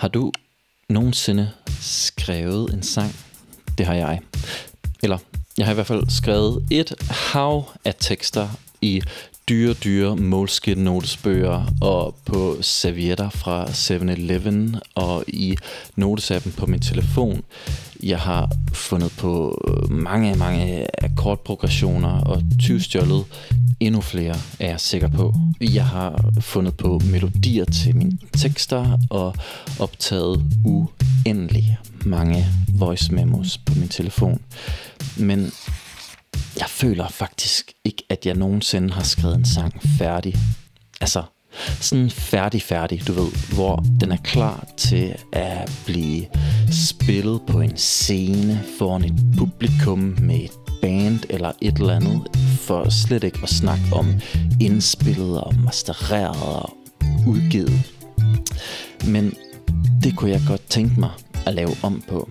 Har du nogensinde skrevet en sang? Det har jeg. Eller, jeg har i hvert fald skrevet et hav af tekster i dyre, dyre Moleskine notesbøger og på servietter fra 7-Eleven og i notesappen på min telefon. Jeg har fundet på øh, mange, mange akkordprogressioner og tyvstjålet endnu flere, er jeg sikker på. Jeg har fundet på melodier til mine tekster og optaget uendelig mange voice memos på min telefon. Men jeg føler faktisk ikke, at jeg nogensinde har skrevet en sang færdig. Altså, sådan færdig færdig, du ved, hvor den er klar til at blive spillet på en scene foran et publikum med et band eller et eller andet, for slet ikke at snakke om indspillet og mastereret og udgivet. Men det kunne jeg godt tænke mig at lave om på.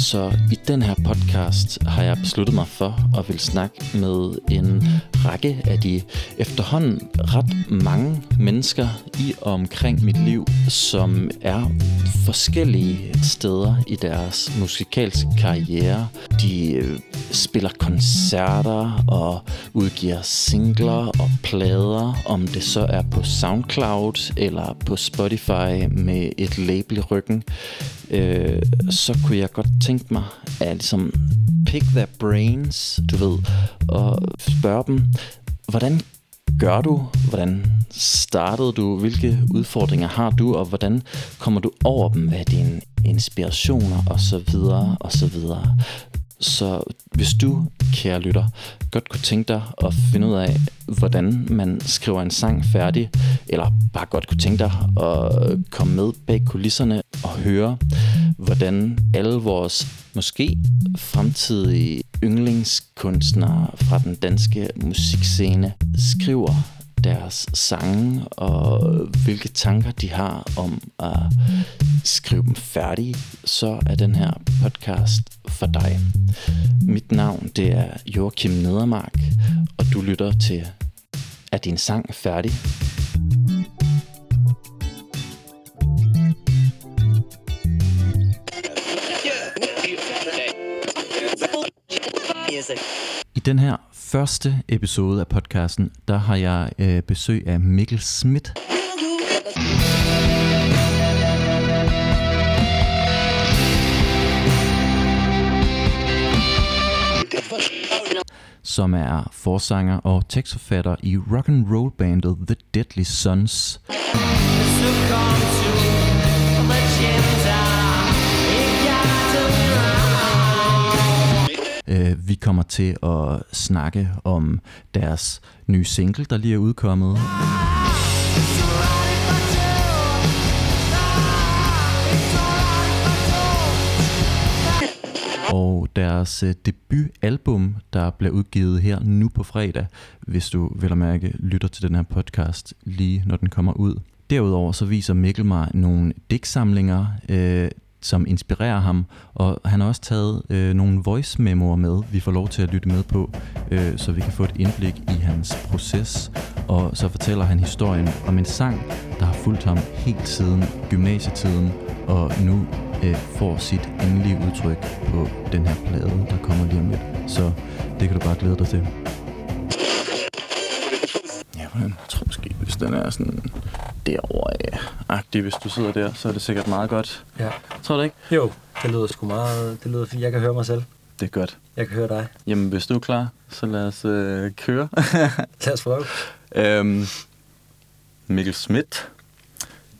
Så i den her podcast har jeg besluttet mig for at vil snakke med en række af de efterhånden ret mange mennesker i og omkring mit liv, som er forskellige steder i deres musikalske karriere. De øh, spiller koncerter og udgiver singler og plader, om det så er på SoundCloud eller på Spotify med et label i ryggen øh, så kunne jeg godt tænke mig at ligesom pick their brains, du ved, og spørge dem, hvordan gør du? Hvordan startede du? Hvilke udfordringer har du? Og hvordan kommer du over dem? Hvad er dine inspirationer? Og så videre, og så videre. Så hvis du, kære lytter, godt kunne tænke dig at finde ud af, hvordan man skriver en sang færdig, eller bare godt kunne tænke dig at komme med bag kulisserne og høre, hvordan alle vores måske fremtidige yndlingskunstnere fra den danske musikscene skriver deres sange og hvilke tanker de har om at skrive dem færdige, så er den her podcast for dig. Mit navn det er Joachim Nedermark, og du lytter til Er din sang færdig? I den her første episode af podcasten, der har jeg øh, besøg af Mikkel Schmidt. som er forsanger og tekstforfatter i rock and roll bandet The Deadly Sons. Øh, vi kommer til at snakke om deres nye single, der lige er udkommet. og deres øh, debutalbum, der bliver udgivet her nu på fredag, hvis du vil at mærke lytter til den her podcast lige når den kommer ud. Derudover så viser Mikkel mig nogle digtsamlinger, øh, som inspirerer ham, og han har også taget øh, nogle voice memoer med, vi får lov til at lytte med på, øh, så vi kan få et indblik i hans proces, og så fortæller han historien om en sang, der har fulgt ham helt siden gymnasietiden, og nu øh, får sit endelige udtryk på den her plade, der kommer lige om lidt. Så det kan du bare glæde dig til. Ja, jeg tror måske, hvis den er sådan derovre agtig hvis du sidder der, så er det sikkert meget godt. Ja. Tror du ikke? Jo, det lyder sgu meget, det lyder fint. Jeg kan høre mig selv. Det er godt. Jeg kan høre dig. Jamen, hvis du er klar, så lad os øh, køre. lad os prøve. Øhm, Mikkel Schmidt.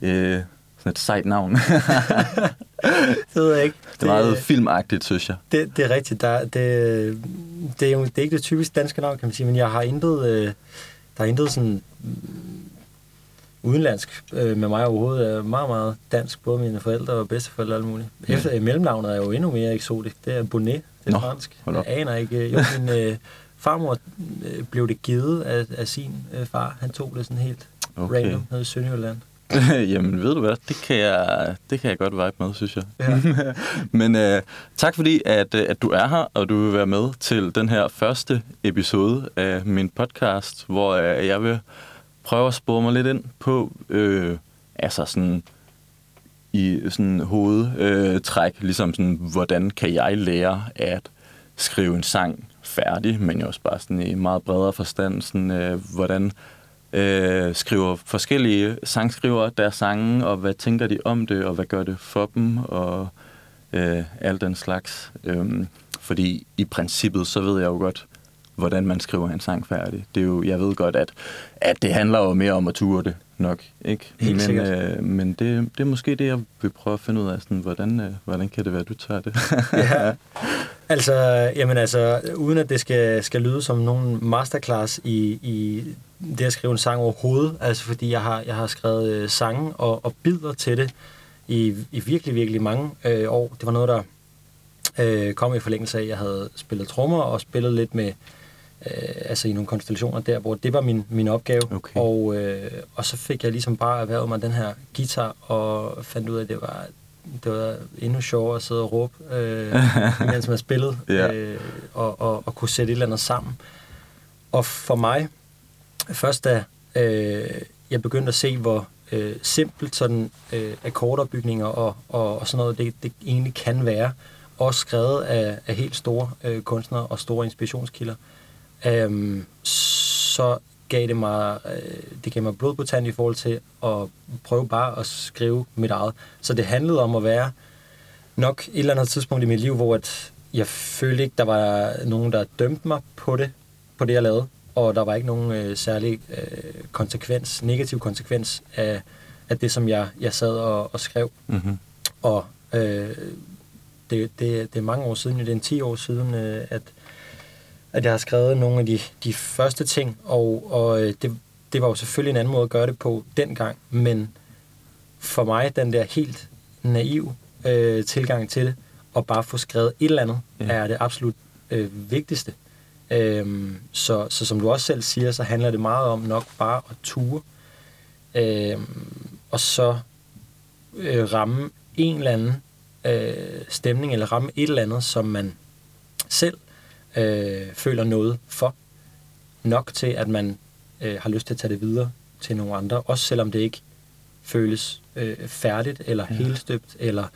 Øh, sådan et sejt navn. det ved jeg ikke. Det er meget filmagtigt, synes jeg. Det, det er rigtigt. Der, det, det, er jo det er ikke det typiske danske navn, kan man sige, men jeg har intet, øh, der er intet sådan udenlandsk øh, med mig overhovedet. er meget, meget dansk, både mine forældre og bedsteforældre og alt muligt. Ja. Efter, øh, mellemnavnet er jo endnu mere eksotisk. Det er Bonnet, det er Nå, fransk. Jeg aner ikke. Øh, jo, min øh, farmor øh, blev det givet af, af sin øh, far. Han tog det sådan helt okay. random nede i Sønderjylland. Jamen, ved du hvad? Det kan jeg, det kan jeg godt vibe med, synes jeg. Ja. Men øh, tak fordi, at, øh, at du er her, og du vil være med til den her første episode af min podcast, hvor øh, jeg vil prøve at spore mig lidt ind på, øh, altså sådan, i sådan hovedtræk, øh, ligesom sådan, hvordan kan jeg lære at skrive en sang færdig, men jo også bare sådan i meget bredere forstand, sådan, øh, hvordan øh, skriver forskellige sangskrivere deres sange, og hvad tænker de om det, og hvad gør det for dem, og øh, alt den slags. Øhm, fordi i princippet, så ved jeg jo godt, hvordan man skriver en sang færdig. Det er jo, jeg ved godt, at, at det handler jo mere om at ture det nok. Ikke? Helt men øh, men det, det er måske det, jeg vil prøve at finde ud af. Sådan, hvordan, øh, hvordan kan det være, du tager det? ja. Altså, jamen altså, uden at det skal, skal lyde som nogen masterclass i, i det at skrive en sang overhovedet, altså fordi jeg har, jeg har skrevet øh, sange og, og bidder til det i, i virkelig, virkelig mange øh, år. Det var noget, der øh, kom i forlængelse af, at jeg havde spillet trommer og spillet lidt med, øh, altså i nogle konstellationer der, hvor det var min, min opgave. Okay. Og, øh, og så fik jeg ligesom bare erhvervet mig den her guitar, og fandt ud af, at det var, det var endnu sjovere at sidde og råbe, øh, mens man spillede, ja. øh, og, og, og kunne sætte et eller andet sammen. Og for mig, først da øh, jeg begyndte at se, hvor øh, simpelt sådan øh, akkordopbygninger og, og, og sådan noget, det, det egentlig kan være, også skrevet af, af helt store øh, kunstnere og store inspirationskilder, øh, så gav det mig, øh, det gav mig blod på tanden i forhold til at prøve bare at skrive mit eget. Så det handlede om at være nok et eller andet tidspunkt i mit liv, hvor at jeg følte ikke, der var nogen, der dømte mig på det, på det jeg lavede og der var ikke nogen øh, særlig øh, konsekvens, negativ konsekvens af, af det, som jeg, jeg sad og, og skrev. Mm-hmm. Og øh, det, det, det er mange år siden, det er en 10 år siden, øh, at, at jeg har skrevet nogle af de, de første ting, og, og øh, det, det var jo selvfølgelig en anden måde at gøre det på dengang, men for mig, den der helt naiv øh, tilgang til det, og bare få skrevet et eller andet, ja. er det absolut øh, vigtigste. Øhm, så, så som du også selv siger, så handler det meget om nok bare at ture. Øhm, og så øh, ramme en eller anden øh, stemning, eller ramme et eller andet, som man selv øh, føler noget for. Nok til, at man øh, har lyst til at tage det videre til nogle andre, også selvom det ikke føles øh, færdigt, eller ja. helstøbt, eller øh,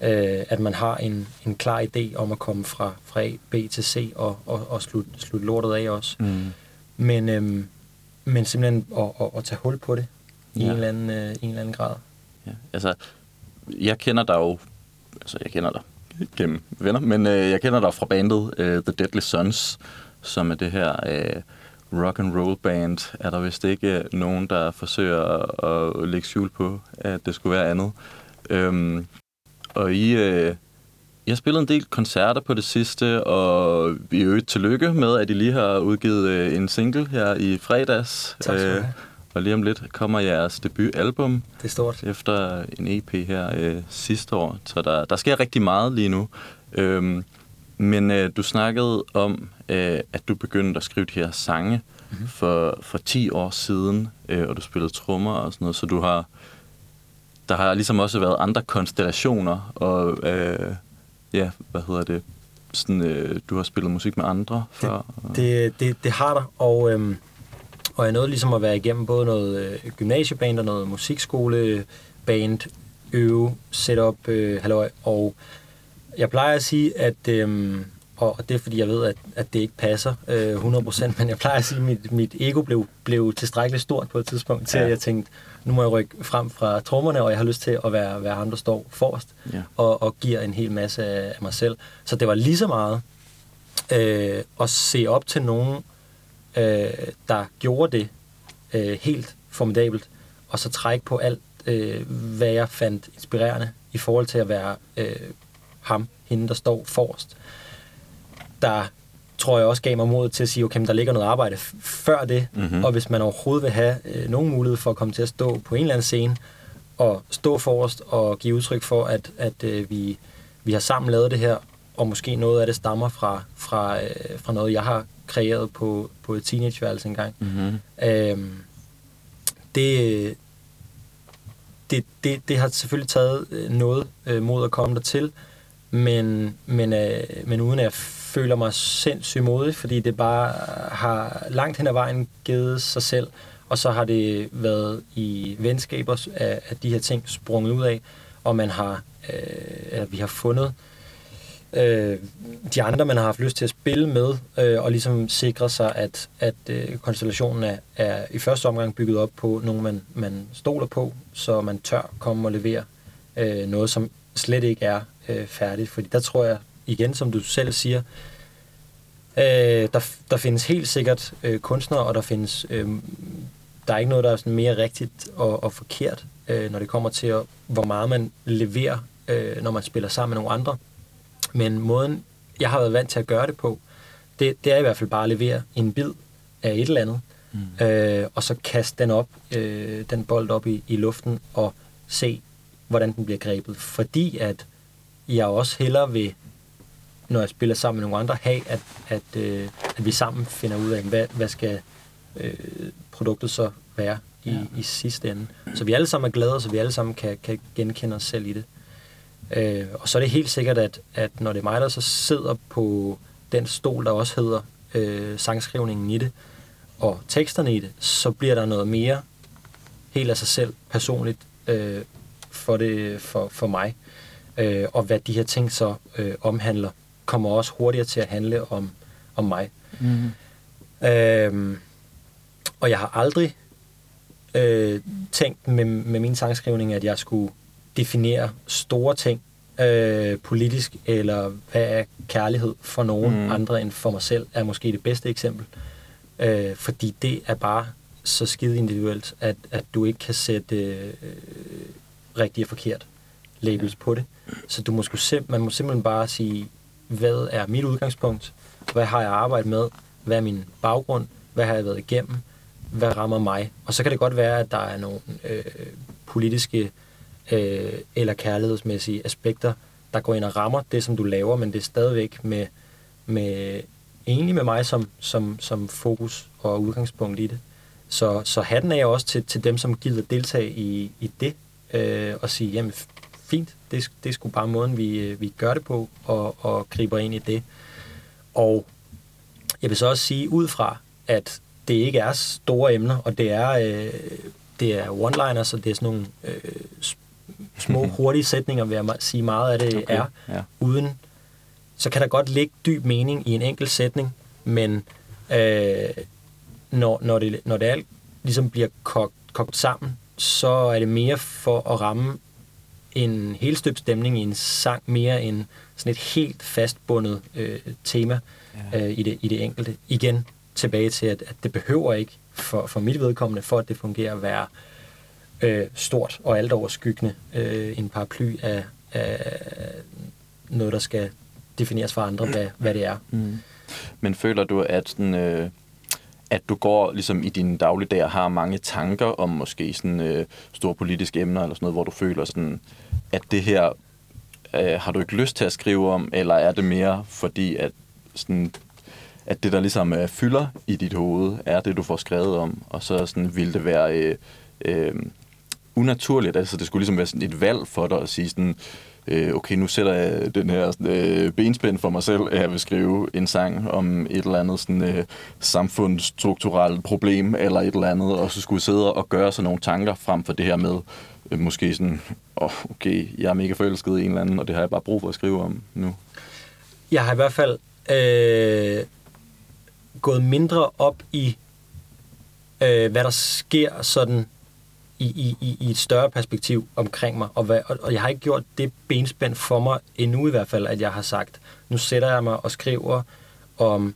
at man har en, en klar idé om at komme fra, fra A, B til C og, og, og slutte slut lortet af også. Mm. Men, øh, men simpelthen at, at, at tage hul på det i Ja. en, eller anden, øh, en eller anden grad. Ja, altså, jeg kender dig jo, altså jeg kender dig gennem venner, men øh, jeg kender dig fra bandet øh, The Deadly Sons, som er det her øh, rock and roll band. Er der vist ikke øh, nogen, der forsøger at, at lægge skjul på, at det skulle være andet. Øhm, og I, øh, I har spillet en del koncerter på det sidste, og vi er jo tillykke med, at I lige har udgivet øh, en single her i fredags. Tak skal du have. og lige om lidt kommer jeres debutalbum Det er stort. efter en EP her øh, sidste år. Så der, der sker rigtig meget lige nu. Øhm, men øh, du snakkede om, øh, at du begyndte at skrive de her sange mm-hmm. for, for 10 år siden, øh, og du spillede trommer og sådan noget, så du har der har ligesom også været andre konstellationer, og øh, ja, hvad hedder det, sådan, øh, du har spillet musik med andre før. og- Det, det, det har der, og, øhm, og jeg nåede ligesom at være igennem både noget øh, gymnasieband og noget musikskoleband, øve, setup, øh, halløj, og jeg plejer at sige, at, øhm, og og det er fordi jeg ved, at, at det ikke passer øh, 100%, men jeg plejer at sige, at mit, mit ego blev, blev tilstrækkeligt stort på et tidspunkt, til Ja. at jeg tænkte, nu må jeg rykke frem fra trommerne, og jeg har lyst til at være, være ham, der står forrest, Ja. og, og giver en hel masse af, mig selv. Så det var lige så meget øh, at se op til nogen, øh, der gjorde det øh, helt formidabelt, og så trække på alt, øh, hvad jeg fandt inspirerende i forhold til at være øh, ham, hende, der står forrest. Der tror jeg også gav mig mod til at sige, okay, der ligger noget arbejde før det, Mhm. og hvis man overhovedet vil have øh, nogen mulighed for at komme til at stå på en eller anden scene, og stå forrest og give udtryk for, at, at øh, vi, vi har sammen lavet det her, og måske noget af det stammer fra, fra, øh, fra noget, jeg har kreeret på, på et teenageværelse engang. Mm-hmm. Øhm, det, det, det, det har selvfølgelig taget øh, noget øh, mod at komme der til, men, men, øh, men uden at føler mig sindssygt modig, fordi det bare har langt hen ad vejen givet sig selv, og så har det været i venskaber at, at de her ting sprunget ud af, og man har, øh, eller vi har fundet øh, de andre, man har haft lyst til at spille med, øh, og ligesom sikre sig, at, at øh, konstellationen er, er i første omgang bygget op på nogen, man, man stoler på, så man tør komme og levere øh, noget, som slet ikke er øh, færdigt. Fordi der tror jeg, igen, som du selv siger, øh, der, der findes helt sikkert øh, kunstnere, og der findes øh, der er ikke noget, der er sådan mere rigtigt og, og forkert, øh, når det kommer til, at, hvor meget man leverer, øh, når man spiller sammen med nogle andre. Men måden, jeg har været vant til at gøre det på, det, det er i hvert fald bare at levere en bid af et eller andet, mm. øh, og så kaste den op, øh, den bold op i, i luften, og se, hvordan den bliver grebet. Fordi at jeg også hellere vil, når jeg spiller sammen med nogle andre, have, at, at, øh, at vi sammen finder ud af, hvad, hvad skal øh, produktet så være i, ja. i sidste ende. Så vi alle sammen er glade, så vi alle sammen kan, kan genkende os selv i det. Øh, og så er det helt sikkert, at, at når det er mig, der så sidder på den stol, der også hedder øh, sangskrivningen i det, og teksterne i det, så bliver der noget mere helt af sig selv personligt øh, for, det, for, for mig. Øh, og hvad de her ting så øh, omhandler, kommer også hurtigere til at handle om, om mig. Mm. Øh, og jeg har aldrig øh, tænkt med, med min sangskrivning, at jeg skulle definere store ting øh, politisk, eller hvad er kærlighed for nogen mm. andre end for mig selv, er måske det bedste eksempel. Øh, fordi det er bare så skide individuelt, at, at du ikke kan sætte øh, rigtig og forkert labels på det. Så du må sim- man må simpelthen bare sige, hvad er mit udgangspunkt? Hvad har jeg arbejdet med? Hvad er min baggrund? Hvad har jeg været igennem? hvad rammer mig? Og så kan det godt være, at der er nogle øh, politiske øh, eller kærlighedsmæssige aspekter, der går ind og rammer det, som du laver, men det er stadigvæk med, med egentlig med mig som, som, som fokus og udgangspunkt i det. Så, så hatten er også til, til dem, som gider deltage i, i det, øh, og sige, jamen fint, det, det er sgu bare måden, vi, vi gør det på, og, og griber ind i det. Og jeg vil så også sige ud fra, at det ikke er store emner, og det er, øh, det er one-liners, så det er sådan nogle øh, små, hurtige sætninger, vil jeg sige meget af det okay. er, ja. uden, så kan der godt ligge dyb mening i en enkelt sætning, men øh, når, når, det, når det alt ligesom bliver kogt, kogt sammen, så er det mere for at ramme en helt støbt stemning i en sang, mere end sådan et helt fastbundet øh, tema ja. øh, i, det, i det enkelte. Igen, tilbage til, at, at det behøver ikke for, for mit vedkommende, for at det fungerer, at være øh, stort og alt overskyggende øh, en paraply af, af noget, der skal defineres for andre, hvad, hvad det er. Mm. Men føler du, at den, øh, at du går ligesom i din dagligdag og har mange tanker om måske sådan øh, store politiske emner eller sådan noget, hvor du føler sådan, at det her øh, har du ikke lyst til at skrive om, eller er det mere fordi, at sådan, at det, der ligesom øh, fylder i dit hoved, er det, du får skrevet om, og så sådan, vil det være øh, øh, unaturligt. Altså, det skulle ligesom være sådan et valg for dig at sige sådan, øh, Øh, okay, nu sætter jeg den her øh, benspænd for mig selv, at jeg vil skrive en sang om et eller andet sådan, øh, samfundsstrukturelt problem, eller et eller andet, og så skulle jeg sidde og gøre sådan nogle tanker frem for det her med, øh, måske sådan, oh, okay, jeg er mega forelsket i en eller anden, og det har jeg bare brug for at skrive om nu. Jeg har i hvert fald øh, gået mindre op i, øh, hvad der sker sådan i, i, i, i et større perspektiv omkring mig. Og, hvad, og, og jeg har ikke gjort det benspænd for mig endnu i hvert fald, at jeg har sagt, nu sætter jeg mig og skriver om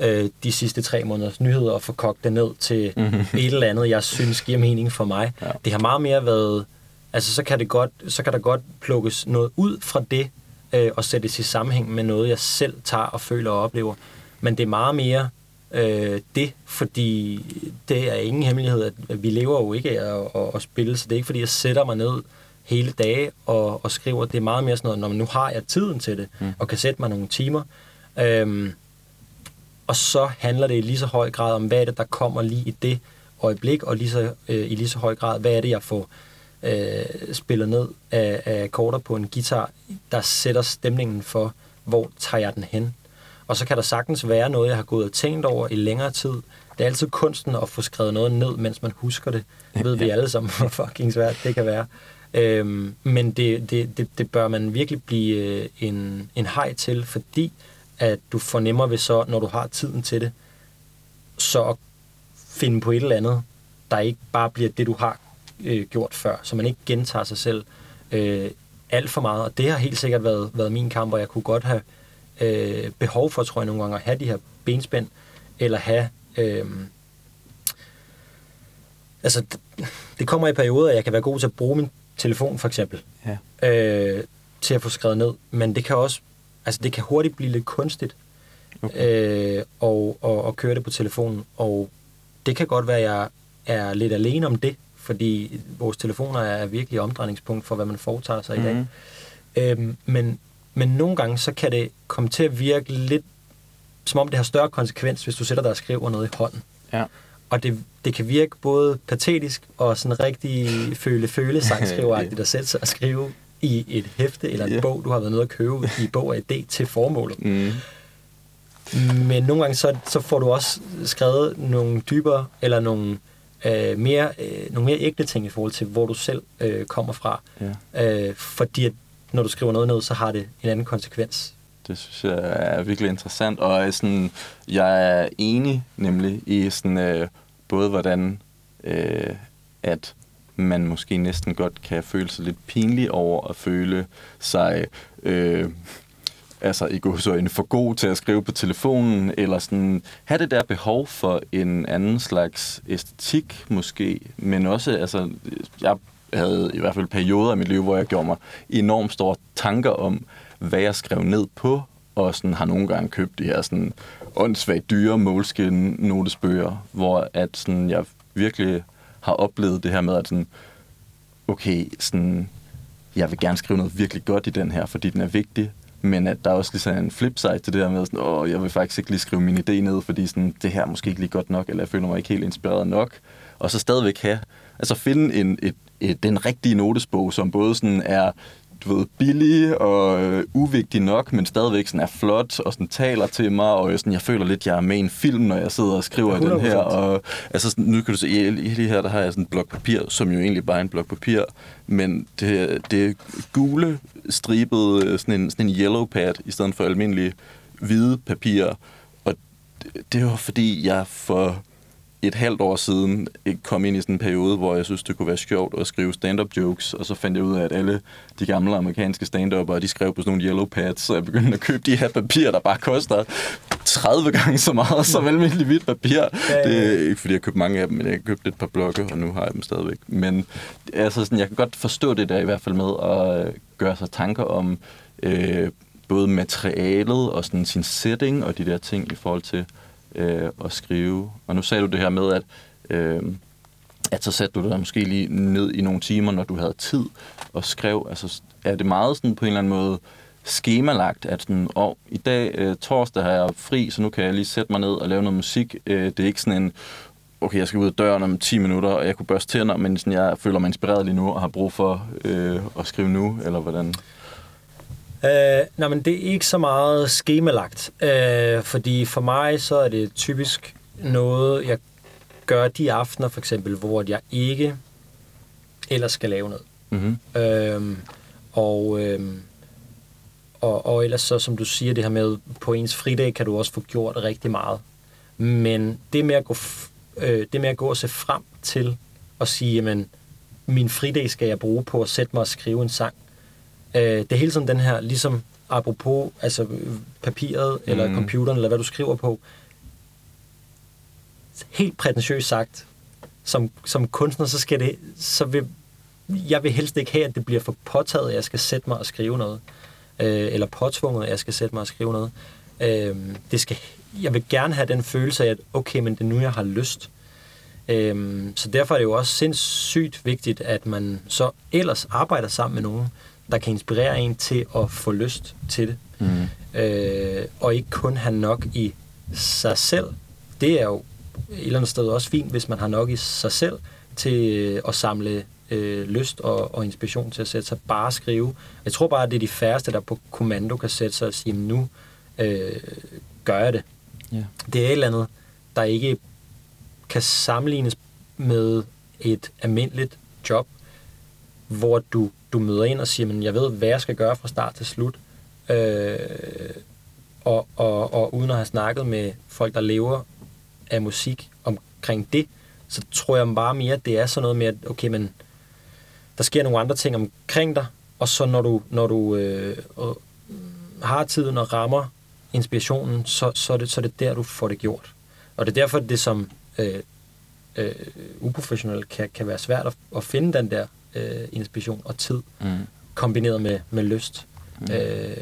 øh, de sidste tre måneders nyheder og får kogt det ned til mm-hmm. et eller andet, jeg synes giver mening for mig. Ja. Det har meget mere været, altså så kan, det godt, så kan der godt plukkes noget ud fra det, øh, og sættes i sammenhæng med noget, jeg selv tager og føler og oplever. Men det er meget mere øh, det, fordi det er ingen hemmelighed, at vi lever jo ikke af at, at, at spille, så det er ikke fordi, jeg sætter mig ned hele dage og, og skriver. Det er meget mere sådan noget, når nu har jeg tiden til det, mm. og kan sætte mig nogle timer. Øhm, og så handler det i lige så høj grad om, hvad er det, der kommer lige i det øjeblik, og lige så, øh, i lige så høj grad, hvad er det, jeg får øh, spillet ned af, af akkorder på en guitar, der sætter stemningen for, hvor tager jeg den hen. Og så kan der sagtens være noget, jeg har gået og tænkt over i længere tid. Det er altid kunsten at få skrevet noget ned, mens man husker det. Det ved vi alle sammen, hvor fucking svært det kan være. Øhm, men det, det, det, det bør man virkelig blive øh, en, en hej til, fordi at du fornemmer ved så, når du har tiden til det, så at finde på et eller andet, der ikke bare bliver det, du har øh, gjort før, så man ikke gentager sig selv øh, alt for meget. Og det har helt sikkert været, været min kamp, og jeg kunne godt have øh, behov for, tror jeg nogle gange, at have de her benspænd, eller have... Øh, altså, det kommer i perioder, at jeg kan være god til at bruge min telefon, for eksempel, ja. øh, til at få skrevet ned. Men det kan også... Altså, det kan hurtigt blive lidt kunstigt, okay. øh, og, og, og køre det på telefonen. Og det kan godt være, at jeg er lidt alene om det, fordi vores telefoner er virkelig omdrejningspunkt for, hvad man foretager sig mm-hmm. i dag. Mhm. Øhm, men, men nogle gange, så kan det komme til at virke lidt, som om det har større konsekvens, hvis du sætter dig og skriver noget i hånden. Ja. Og det, det kan virke både patetisk og sådan rigtig føle-føle sangskriveragtigt at sætte sig og skrive i et hæfte eller en yeah. bog, du har været nødt at købe i bog og idé til formålet. Mm. Men nogle gange så, så får du også skrevet nogle dybere eller nogle øh, mere, øh, nogle mere ægte ting i forhold til, hvor du selv øh, kommer fra. Ja. Øh, fordi at når du skriver noget ned, så har det en anden konsekvens. Det synes jeg er virkelig interessant, og sådan, jeg er enig nemlig i sådan, øh, både hvordan øh, at man måske næsten godt kan føle sig lidt pinlig over at føle sig øh, altså i en for god til at skrive på telefonen, eller sådan have det der behov for en anden slags æstetik måske, men også, altså, jeg havde i hvert fald perioder i mit liv, hvor jeg gjorde mig enormt store tanker om, hvad jeg skrev ned på, og sådan har nogle gange købt de her sådan åndssvagt dyre målskin notesbøger, hvor at sådan, jeg virkelig har oplevet det her med, at sådan, okay, sådan, jeg vil gerne skrive noget virkelig godt i den her, fordi den er vigtig, men at der er også ligesom en flipside til det her med, sådan, åh, jeg vil faktisk ikke lige skrive min idé ned, fordi sådan, det her er måske ikke lige godt nok, eller jeg føler mig ikke helt inspireret nok. Og så stadigvæk have, altså finde en, et, et, den rigtige notesbog, som både sådan er du ved, billig og øh, uvigtig nok, men stadigvæk sådan er flot og sådan taler til mig, og sådan, jeg føler lidt, jeg er med i en film, når jeg sidder og skriver 100%. den her. Og, altså, sådan, nu kan du se, i, i det her, der har jeg sådan en blok papir, som jo egentlig bare er en blok papir, men det, det er gule, stribet, øh, sådan en, sådan en yellow pad, i stedet for almindelig hvide papir. Og det, det var fordi, jeg for et halvt år siden kom ind i sådan en periode, hvor jeg synes, det kunne være sjovt at skrive stand-up jokes, og så fandt jeg ud af, at alle de gamle amerikanske stand de skrev på sådan nogle yellow pads, så jeg begyndte at købe de her papirer, der bare koster 30 gange så meget som almindelig hvidt papir. Ja, ja. Det er ikke, fordi jeg købte mange af dem, men jeg har købt et par blokke, og nu har jeg dem stadigvæk. Men altså, sådan, jeg kan godt forstå det der i hvert fald med at øh, gøre sig tanker om øh, både materialet og sådan sin setting og de der ting i forhold til, øh, at skrive. Og nu sagde du det her med, at, øh, at så satte du dig måske lige ned i nogle timer, når du havde tid og skrev. Altså, er det meget sådan på en eller anden måde skemalagt, at sådan, og i dag øh, torsdag har jeg fri, så nu kan jeg lige sætte mig ned og lave noget musik. Øh, det er ikke sådan en, okay, jeg skal ud af døren om 10 minutter, og jeg kunne børste tænder, men sådan, jeg føler mig inspireret lige nu og har brug for øh, at skrive nu, eller hvordan? Øh, nej, men det er ikke så meget skemalagt, øh, fordi for mig så er det typisk noget, jeg gør de aftener for eksempel, hvor jeg ikke ellers skal lave noget. Mm-hmm. Øh, og, øh, og, og ellers så, som du siger, det her med, på ens fridag kan du også få gjort rigtig meget. Men det med at gå, øh, det med at gå og se frem til at sige, jamen, min fridag skal jeg bruge på at sætte mig og skrive en sang, Øh, det er hele tiden den her, ligesom apropos altså papiret eller mm. computeren, eller hvad du skriver på, helt prætentiøst sagt, som, som kunstner, så skal det, så vil, jeg vil helst ikke have, at det bliver for påtaget, at jeg skal sætte mig og skrive noget. Øh, eller påtvunget, at jeg skal sætte mig og skrive noget. Øh, det skal, jeg vil gerne have den følelse af, at okay, men det er nu, jeg har lyst. Øh, så derfor er det jo også sindssygt vigtigt, at man så ellers arbejder sammen med nogen, der kan inspirere en til at få lyst til det. Mm. Øh, og ikke kun have nok i sig selv. Det er jo et eller andet sted også fint, hvis man har nok i sig selv til øh, at samle øh, lyst og, og inspiration til at sætte sig bare at skrive. Jeg tror bare, at det er de færreste, der på kommando kan sætte sig og sige, nu øh, gør jeg det. Yeah. Det er et eller andet, der ikke kan sammenlignes med et almindeligt job, hvor du, du møder ind og siger, men jeg ved, hvad jeg skal gøre fra start til slut. Øh, og, og, og uden at have snakket med folk, der lever af musik omkring det, så tror jeg bare mere, at det er sådan noget med, at okay, men der sker nogle andre ting omkring dig, og så når du, når du øh, har tiden og rammer inspirationen, så, så, er det, så er det der, du får det gjort. Og det er derfor, det som øh, øh, uprofessionelt kan, kan være svært at, at finde den der øh, inspiration og tid, mm. kombineret med, med lyst. Mm. Øh,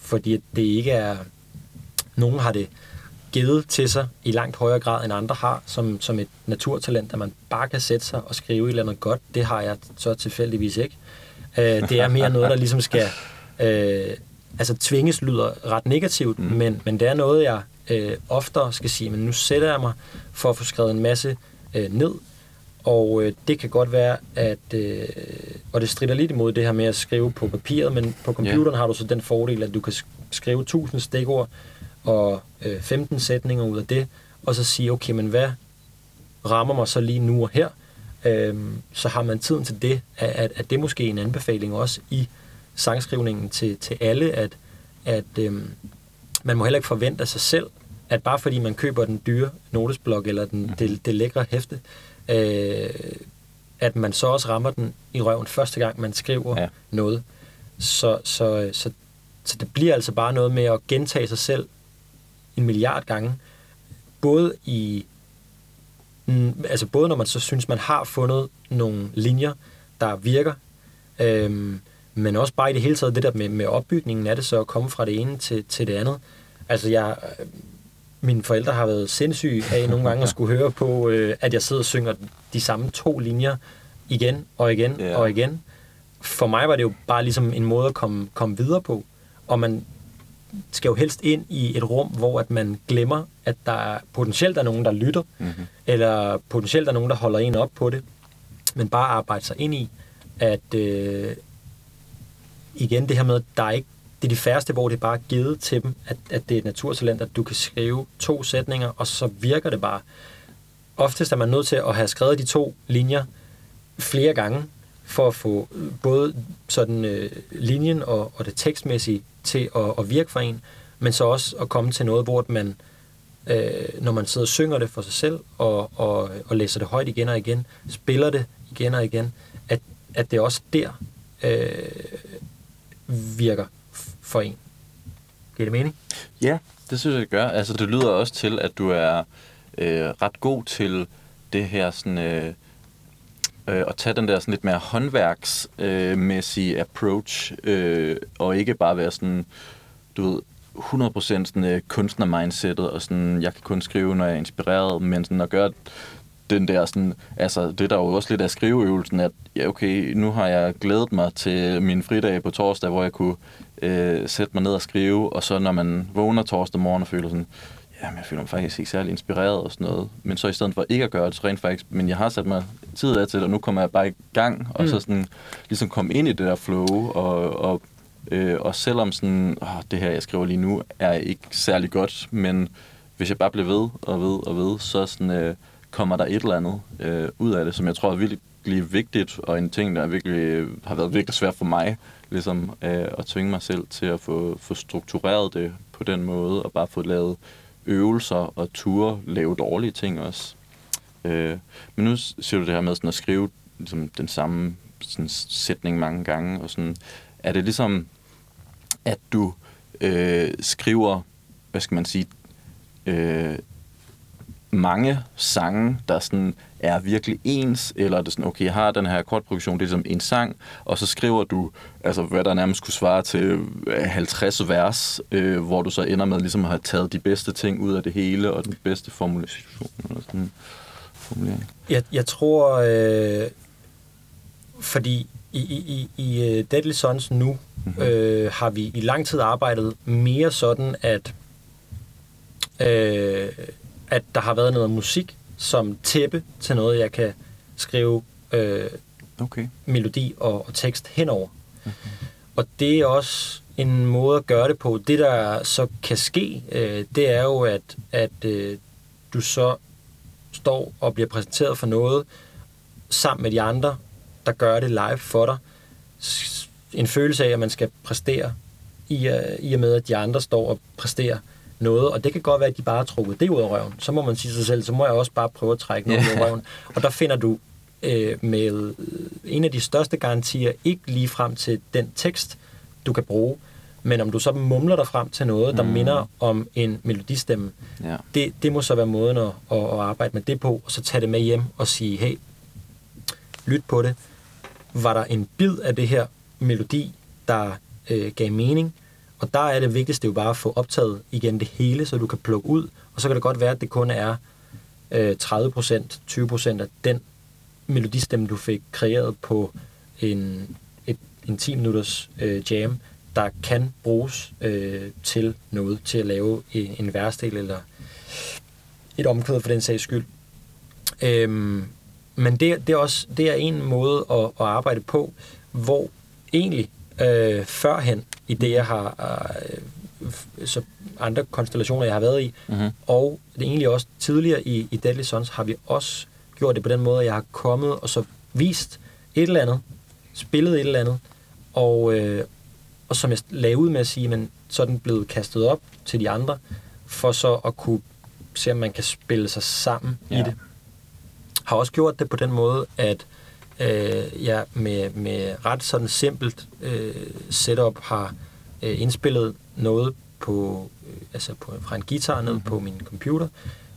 fordi det ikke er... Nogen har det givet til sig i langt højere grad, end andre har, som, som et naturtalent, at man bare kan sætte sig og skrive et eller andet godt. Det har jeg så tilfældigvis ikke. Øh, det er mere noget, der ligesom skal... Øh, altså tvinges lyder ret negativt, mm. men, men det er noget, jeg øh, oftere skal sige, men nu sætter jeg mig for at få skrevet en masse øh, ned, og øh, det kan godt være, at... Øh, og det strider lidt imod det her med at skrive på papiret, men på computeren yeah. har du så den fordel, at du kan skrive 1000 stikord og øh, 15 sætninger ud af det, og så sige, okay, men hvad rammer mig så lige nu og her? Øh, så har man tiden til det, at, at, at det er måske en anbefaling også i sangskrivningen til, til alle, at, at øh, man må heller ikke forvente af sig selv, at bare fordi man køber den dyre notesblok eller den, mm. det, det lækre hæfte, øh, at man så også rammer den i røven første gang, man skriver ja. noget. Så, så, så, så det bliver altså bare noget med at gentage sig selv en milliard gange. Både i mm, altså både når man så synes, man har fundet nogle linjer, der virker, øhm, men også bare i det hele taget det der med, med opbygningen af det, så at komme fra det ene til, til det andet. Altså jeg, mine forældre har været sindssyge af nogle gange at skulle høre på, øh, at jeg sidder og synger de samme to linjer igen og igen yeah. og igen. For mig var det jo bare ligesom en måde at komme, komme videre på. Og man skal jo helst ind i et rum, hvor at man glemmer, at der er potentielt er nogen, der lytter, mm-hmm. eller potentielt er nogen, der holder en op på det. Men bare arbejde sig ind i, at øh, igen det her med, at der er ikke det er de færreste, hvor det er bare givet til dem, at, at det er et naturtalent, at du kan skrive to sætninger, og så virker det bare. Oftest er man nødt til at have skrevet de to linjer flere gange, for at få øh, både sådan øh, linjen og, og det tekstmæssige til at, at virke for en, men så også at komme til noget, hvor man, øh, når man sidder og synger det for sig selv, og, og, og læser det højt igen og igen, spiller det igen og igen, at, at det også der øh, virker for en. Giver det mening? Ja, det synes jeg, det gør. Altså, det lyder også til, at du er øh, ret god til det her sådan... Øh, øh, at tage den der sådan lidt mere håndværksmæssige øh, approach, øh, og ikke bare være sådan, du ved, 100% sådan øh, kunstner-mindsetet, og sådan, jeg kan kun skrive, når jeg er inspireret, men sådan at gøre den der sådan, altså det der jo også lidt af skriveøvelsen, at ja okay, nu har jeg glædet mig til min fridag på torsdag, hvor jeg kunne øh, sætte mig ned og skrive, og så når man vågner torsdag morgen og føler sådan, jamen jeg føler mig faktisk ikke særlig inspireret og sådan noget, men så i stedet for ikke at gøre det, så rent faktisk, men jeg har sat mig tid af til det, og nu kommer jeg bare i gang, og mm. så sådan, ligesom komme ind i det der flow, og, og, øh, og selvom sådan, åh, det her jeg skriver lige nu, er ikke særlig godt, men hvis jeg bare bliver ved og ved og ved, så sådan, øh, kommer der et eller andet øh, ud af det, som jeg tror er virkelig vigtigt, og en ting, der virkelig øh, har været virkelig svært for mig, ligesom øh, at tvinge mig selv til at få, få struktureret det på den måde, og bare få lavet øvelser og ture, lave dårlige ting også. Øh, men nu siger du det her med sådan at skrive ligesom, den samme sådan, sætning mange gange, og sådan, er det ligesom, at du øh, skriver, hvad skal man sige, øh, mange sange, der sådan er virkelig ens, eller er det sådan, okay, jeg har den her akkordproduktion, det er som en sang, og så skriver du, altså hvad der nærmest kunne svare til 50 øh, vers, øh, hvor du så ender med ligesom at have taget de bedste ting ud af det hele, og den bedste formulation, eller sådan formulering. Jeg, jeg tror, øh, fordi i, i, i øh, Deadly Sons nu, mm-hmm. øh, har vi i lang tid arbejdet mere sådan, at øh, at der har været noget musik som tæppe til noget, jeg kan skrive øh, okay. melodi og, og tekst henover. Okay. Og det er også en måde at gøre det på. Det, der så kan ske, øh, det er jo, at, at øh, du så står og bliver præsenteret for noget sammen med de andre, der gør det live for dig. En følelse af, at man skal præstere, i, uh, i og med, at de andre står og præsterer noget, og det kan godt være, at de bare har trukket det ud af røven. Så må man sige sig selv, så må jeg også bare prøve at trække noget yeah. ud af røven. Og der finder du øh, med en af de største garantier, ikke lige frem til den tekst, du kan bruge, men om du så mumler dig frem til noget, der mm. minder om en melodistemme, ja. det, det må så være måden at, at, at arbejde med det på, og så tage det med hjem og sige, hey, lyt på det. Var der en bid af det her melodi, der øh, gav mening? Og der er det vigtigste jo bare at få optaget igen det hele, så du kan plukke ud, og så kan det godt være, at det kun er øh, 30%, 20% af den melodistemme, du fik kreeret på en, et, en 10 minutters øh, jam, der kan bruges øh, til noget, til at lave en, en værstel eller et omkvæd for den sags skyld. Øhm, men det, det, er også, det er en måde at, at arbejde på, hvor egentlig øh, førhen i det, jeg har øh, så andre konstellationer, jeg har været i, mm-hmm. og det egentlig også tidligere i, i Deadly Sons, har vi også gjort det på den måde, at jeg har kommet og så vist et eller andet, spillet et eller andet, og, øh, og som jeg lagde ud med at sige, men så er den blevet kastet op til de andre, for så at kunne se, om man kan spille sig sammen ja. i det. Har også gjort det på den måde, at øh, jeg med, med ret sådan simpelt øh, setup har øh, indspillet noget på, øh, altså på, fra en guitar ned mm-hmm. på min computer,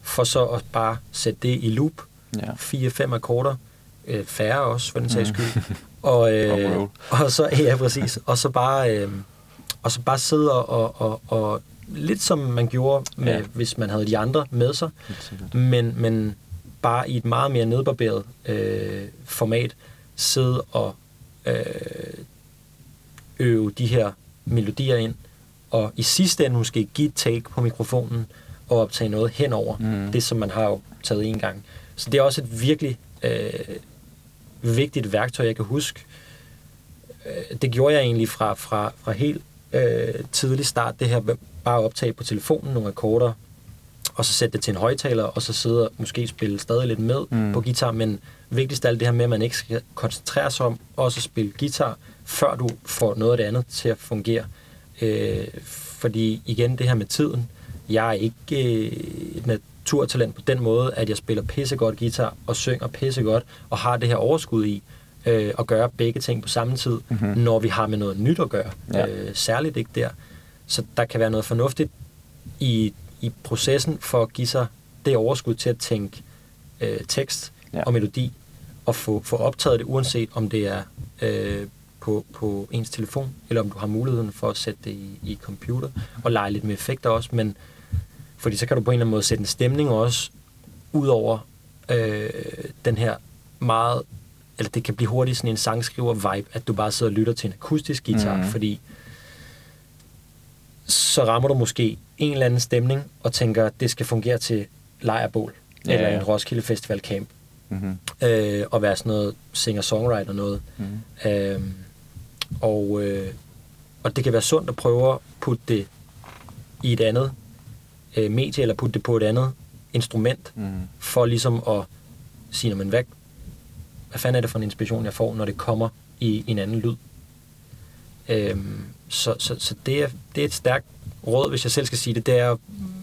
for så at bare sætte det i loop. Ja. Fire-fem akkorder, øh, færre også, for den sags mm. skyld. Mm. og, øh, og så, ja, præcis. Og så bare, øh, og så bare sidde og, og, og, lidt som man gjorde, med, ja. hvis man havde de andre med sig, men, men bare i et meget mere nedbarberet øh, format, sidde og øh, øve de her melodier ind, og i sidste ende måske give et take på mikrofonen og optage noget henover mm. det, som man har jo taget en gang. Så det er også et virkelig øh, vigtigt værktøj, jeg kan huske. Øh, det gjorde jeg egentlig fra, fra, fra helt øh, tidlig start, det her bare optage på telefonen nogle akkorder, og så sætte det til en højtaler, og så sidde og måske spille stadig lidt med mm. på guitar, men vigtigst af alt det her med, at man ikke skal koncentrere sig om også at spille guitar, før du får noget af det andet til at fungere. Øh, fordi igen, det her med tiden, jeg er ikke øh, et naturtalent på den måde, at jeg spiller pissegodt guitar og synger pissegodt, og har det her overskud i øh, at gøre begge ting på samme tid, mm-hmm. når vi har med noget nyt at gøre. Ja. Øh, særligt ikke der. Så der kan være noget fornuftigt i, i processen for at give sig det overskud til at tænke øh, tekst ja. og melodi, og få, få optaget det, uanset om det er øh, på, på ens telefon, eller om du har muligheden for at sætte det i, i computer, og lege lidt med effekter også, men fordi så kan du på en eller anden måde sætte en stemning også, ud over øh, den her meget, eller det kan blive hurtigt sådan en sangskriver-vibe, at du bare sidder og lytter til en akustisk guitar, mm. fordi så rammer du måske en eller anden stemning, og tænker, at det skal fungere til lejrbål, ja, eller en Roskilde Festival Camp, mm-hmm. øh, og være sådan noget singer-songwriter noget. Mm-hmm. Øh, og, øh, og det kan være sundt at prøve at putte det i et andet øh, medie, eller putte det på et andet instrument, mm. for ligesom at sige, men hvad, hvad fanden er det for en inspiration, jeg får, når det kommer i en anden lyd. Øhm, så så, så det, er, det er et stærkt råd, hvis jeg selv skal sige det, det er,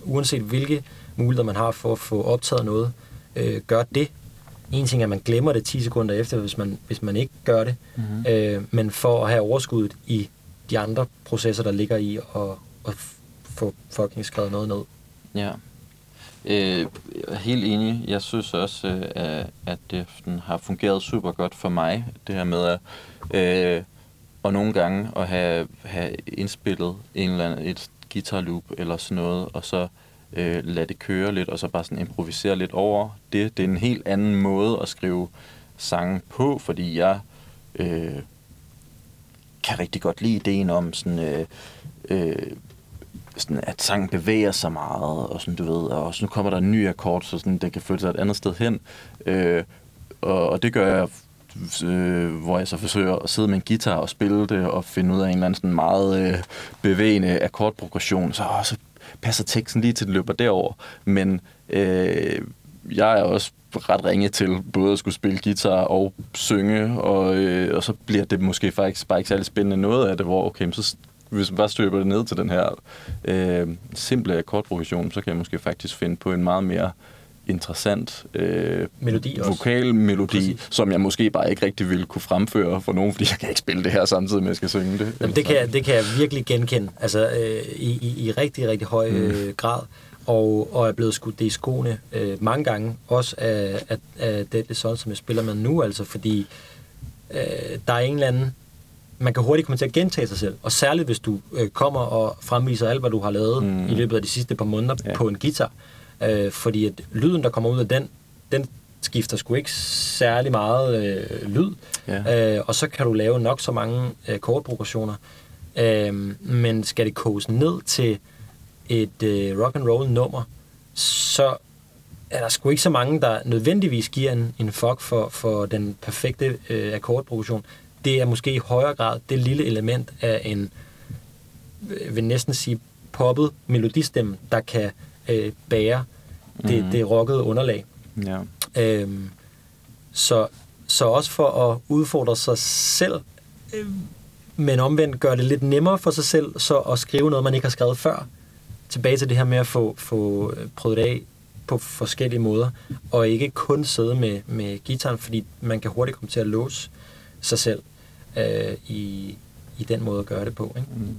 uanset hvilke muligheder man har for at få optaget noget, øh, gør det. En ting er, at man glemmer det 10 sekunder efter, hvis man, hvis man ikke gør det, mm-hmm. øh, men for at have overskuddet i de andre processer, der ligger i at, at få fucking skrevet noget ned. Ja. Øh, helt enig. Jeg synes også, øh, at det har fungeret super godt for mig, det her med at, øh, og nogle gange at have, have indspillet en eller anden, et guitar loop eller sådan noget, og så øh, lade det køre lidt, og så bare sådan improvisere lidt over det. Det er en helt anden måde at skrive sange på, fordi jeg øh, kan rigtig godt lide ideen om sådan... Øh, øh, sådan, at sangen bevæger sig meget, og sådan, du ved, og så nu kommer der en ny akkord, så sådan, den kan flytte sig et andet sted hen. Øh, og, og det gør jeg, øh, hvor jeg så forsøger at sidde med en guitar og spille det, og finde ud af en eller anden sådan meget øh, bevægende akkordprogression, så, åh, så passer teksten lige til, det løber derover. Men øh, jeg er også ret ringe til både at skulle spille guitar og synge, og, øh, og så bliver det måske faktisk bare ikke særlig spændende noget af det, hvor okay, så hvis man bare støber det ned til den her øh, simple akkordprogression, så kan jeg måske faktisk finde på en meget mere interessant øh, melodi vokal melodi, Præcis. som jeg måske bare ikke rigtig ville kunne fremføre for nogen, fordi jeg kan ikke spille det her samtidig med, at jeg skal synge det. Jamen, det, kan jeg, det kan jeg virkelig genkende, altså øh, i, i, i rigtig, rigtig høj mm. øh, grad, og, og er blevet skudt det i skoene øh, mange gange, også af, af, af Deadly Sons, som jeg spiller med nu, altså fordi øh, der er en eller anden man kan hurtigt komme til at gentage sig selv. Og særligt, hvis du øh, kommer og fremviser alt, hvad du har lavet mm. i løbet af de sidste par måneder ja. på en guitar. Øh, fordi at lyden, der kommer ud af den, den skifter sgu ikke særlig meget øh, lyd. Ja. Øh, og så kan du lave nok så mange øh, kortprogressioner. Øh, men skal det koges ned til et øh, rock and roll nummer, så er der sgu ikke så mange, der nødvendigvis giver en, en fuck for, for den perfekte øh, akkordprogression det er måske i højere grad det lille element af en, øh, vil næsten sige, poppet melodistemme, der kan øh, bære det, mm. det rockede underlag. Ja. Øhm, så, så også for at udfordre sig selv, øh, men omvendt gøre det lidt nemmere for sig selv, så at skrive noget, man ikke har skrevet før. Tilbage til det her med at få, få øh, prøvet det af på forskellige måder, og ikke kun sidde med, med gitaren, fordi man kan hurtigt komme til at låse sig selv øh, i, i den måde at gøre det på. Ikke? Mm.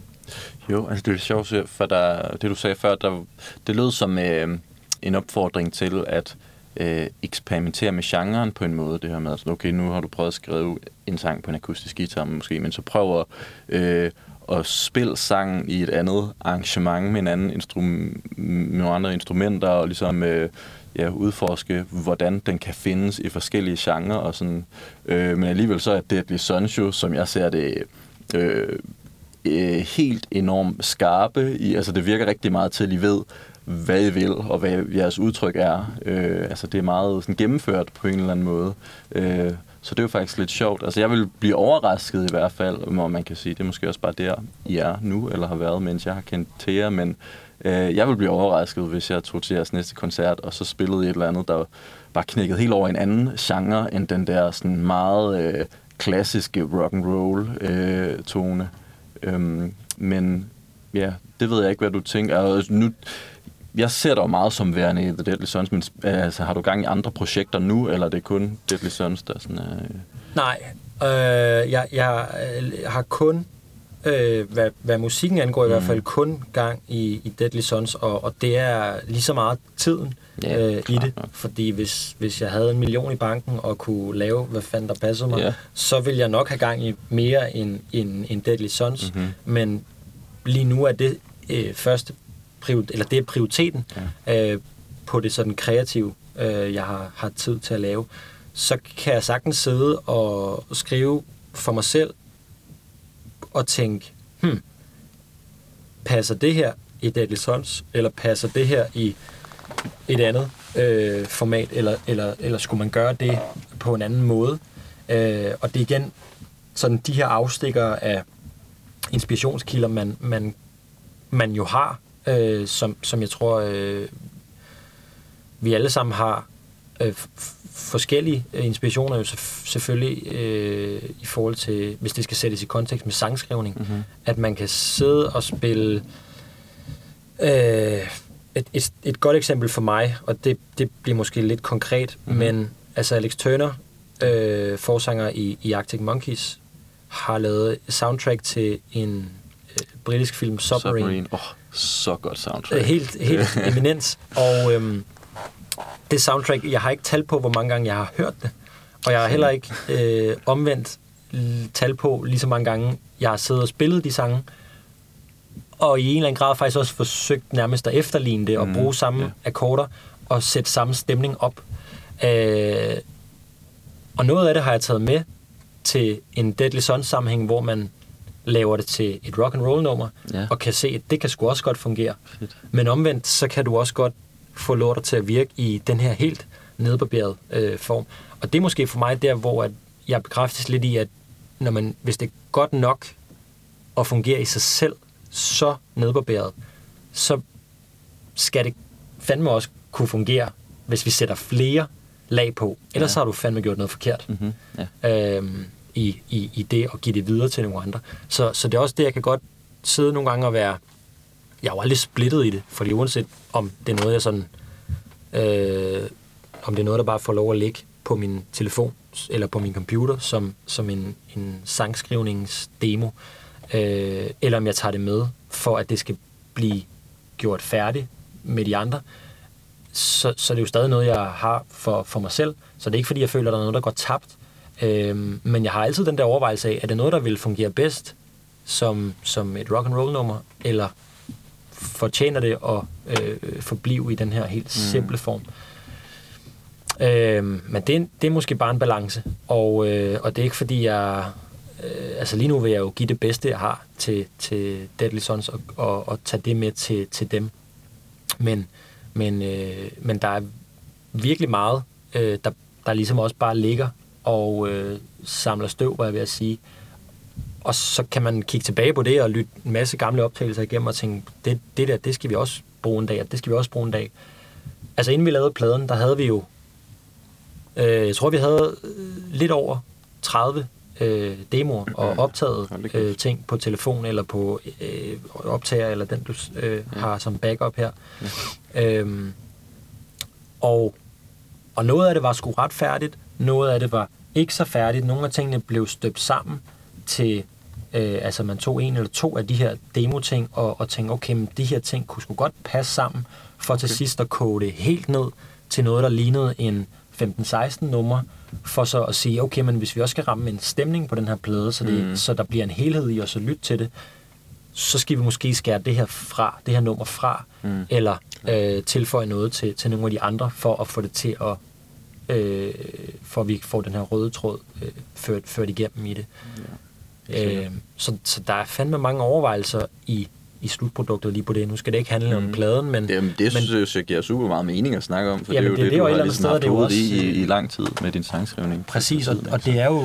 Jo, altså det er sjovt, for der, det du sagde før, der, det lød som øh, en opfordring til at øh, eksperimentere med genren på en måde, det her med, altså, okay, nu har du prøvet at skrive en sang på en akustisk guitar måske, men så prøv at, øh, at spille sangen i et andet arrangement med, en anden instrum- med nogle andre instrumenter, og ligesom øh, ja, udforske, hvordan den kan findes i forskellige genrer. Og sådan. Øh, men alligevel så er Deadly Sons som jeg ser det, øh, øh, helt enormt skarpe. I, altså det virker rigtig meget til, at I ved, hvad I vil, og hvad jeres udtryk er. Øh, altså det er meget sådan, gennemført på en eller anden måde. Øh, så det er jo faktisk lidt sjovt. Altså jeg vil blive overrasket i hvert fald, om man kan sige, det er måske også bare der, I er nu, eller har været, mens jeg har kendt til jer, men Øh, jeg vil blive overrasket, hvis jeg tog til jeres næste koncert, og så spillede I et eller andet, der var knækket helt over en anden genre, end den der sådan meget øh, klassiske rock and roll øh, tone. Øhm, men ja, det ved jeg ikke, hvad du tænker. Altså, nu, jeg ser dig meget som værende i The Deadly Sons, men altså, har du gang i andre projekter nu, eller er det kun Deadly Sons, der sådan er... Øh... Nej, øh, jeg, jeg øh, har kun øh, hvad, hvad musikken angår, mm. i hvert fald kun gang i, i Deadly Sons, og, og det er lige så meget tiden ja, øh, i det. Fordi hvis, hvis jeg havde en million i banken og kunne lave, hvad fanden der passer mig, ja. så ville jeg nok have gang i mere end, end, end Deadly Sons. Mm-hmm. Men lige nu er det øh, første eller det er prioriteten ja. øh, på det sådan kreative, øh, jeg har, har tid til at lave. Så kan jeg sagtens sidde og skrive for mig selv og tænke, hmm, passer det her i Deadly Sons, eller passer det her i et andet øh, format, eller, eller, eller skulle man gøre det på en anden måde? Øh, og det er igen sådan de her afstikker af inspirationskilder, man, man, man jo har, øh, som, som jeg tror, øh, vi alle sammen har øh, forskellige øh, inspirationer jo selvfølgelig øh, i forhold til, hvis det skal sættes i kontekst med sangskrivning, mm-hmm. at man kan sidde og spille øh, et, et, et godt eksempel for mig, og det, det bliver måske lidt konkret, mm-hmm. men altså Alex Turner, øh, forsanger i, i Arctic Monkeys, har lavet soundtrack til en øh, britisk film, Submarine. Submarine. Oh, så godt soundtrack. Øh, helt, helt eminens. Og øhm, det soundtrack, jeg har ikke tal på, hvor mange gange jeg har hørt det. Og jeg har heller ikke øh, omvendt tal på lige så mange gange, jeg har siddet og spillet de sange. Og i en eller anden grad faktisk også forsøgt nærmest at efterligne det, og mm, bruge samme yeah. akkorder, og sætte samme stemning op. Øh, og noget af det har jeg taget med til en Deadly Sons sammenhæng, hvor man laver det til et rock and roll nummer, ja. og kan se, at det kan sgu også godt fungere. Fedt. Men omvendt, så kan du også godt få lorter til at virke i den her helt nedbarberede øh, form. Og det er måske for mig der, hvor at jeg bekræftes lidt i, at når man, hvis det er godt nok at fungere i sig selv så nedbarberet, så skal det fandme også kunne fungere, hvis vi sætter flere lag på. Ellers ja. har du fandme gjort noget forkert. Mm-hmm. Ja. Øhm, i, i, i det og give det videre til nogle andre. Så, så det er også det, jeg kan godt sidde nogle gange og være... Jeg er jo aldrig splittet i det, fordi uanset om det er noget, jeg sådan... Øh, om det er noget, der bare får lov at ligge på min telefon eller på min computer som, som en, en sangskrivningsdemo, øh, eller om jeg tager det med, for at det skal blive gjort færdigt med de andre, så, så det er jo stadig noget, jeg har for, for mig selv. Så det er ikke, fordi jeg føler, at der er noget, der går tabt. Øh, men jeg har altid den der overvejelse af, er det noget, der vil fungere bedst som, som et rock and roll nummer, eller fortjener det at øh, forblive i den her helt mm. simple form. Øh, men det, det er måske bare en balance, og, øh, og det er ikke fordi, jeg... Øh, altså lige nu vil jeg jo give det bedste, jeg har til, til Deadly Sons, og, og, og tage det med til, til dem. Men, men, øh, men der er virkelig meget, øh, der, der ligesom også bare ligger og øh, samler støv, hvad jeg vil sige. Og så kan man kigge tilbage på det og lytte en masse gamle optagelser igennem og tænke, det, det der, det skal vi også bruge en dag, og det skal vi også bruge en dag. Altså inden vi lavede pladen, der havde vi jo, øh, jeg tror vi havde øh, lidt over 30 øh, demoer og optaget øh, ting på telefon eller på øh, optager, eller den du øh, har som backup her. Ja. Øhm, og, og noget af det var sgu ret færdigt, noget af det var ikke så færdigt. Nogle af tingene blev støbt sammen til, øh, altså man tog en eller to af de her demo-ting og, og tænkte, okay, men de her ting kunne sgu godt passe sammen, for til okay. sidst at kode det helt ned til noget, der lignede en 15-16 nummer, for så at sige, okay, men hvis vi også skal ramme en stemning på den her plade, så, det, mm. så der bliver en helhed i os at lytte til det, så skal vi måske skære det her fra, det her nummer fra, mm. eller øh, tilføje noget til, til nogle af de andre, for at få det til at øh, for at vi får den her røde tråd øh, ført, ført igennem i det. Ja. Øh, så, så der er fandme mange overvejelser i, i slutproduktet lige på det. Nu skal det ikke handle mm. om pladen, men... Jamen, det men, synes jeg giver super meget mening at snakke om, for jamen, det er jo det, det, det du har ligesom haft også, i, i, i lang tid med din sangskrivning. Præcis, og, og det er jo,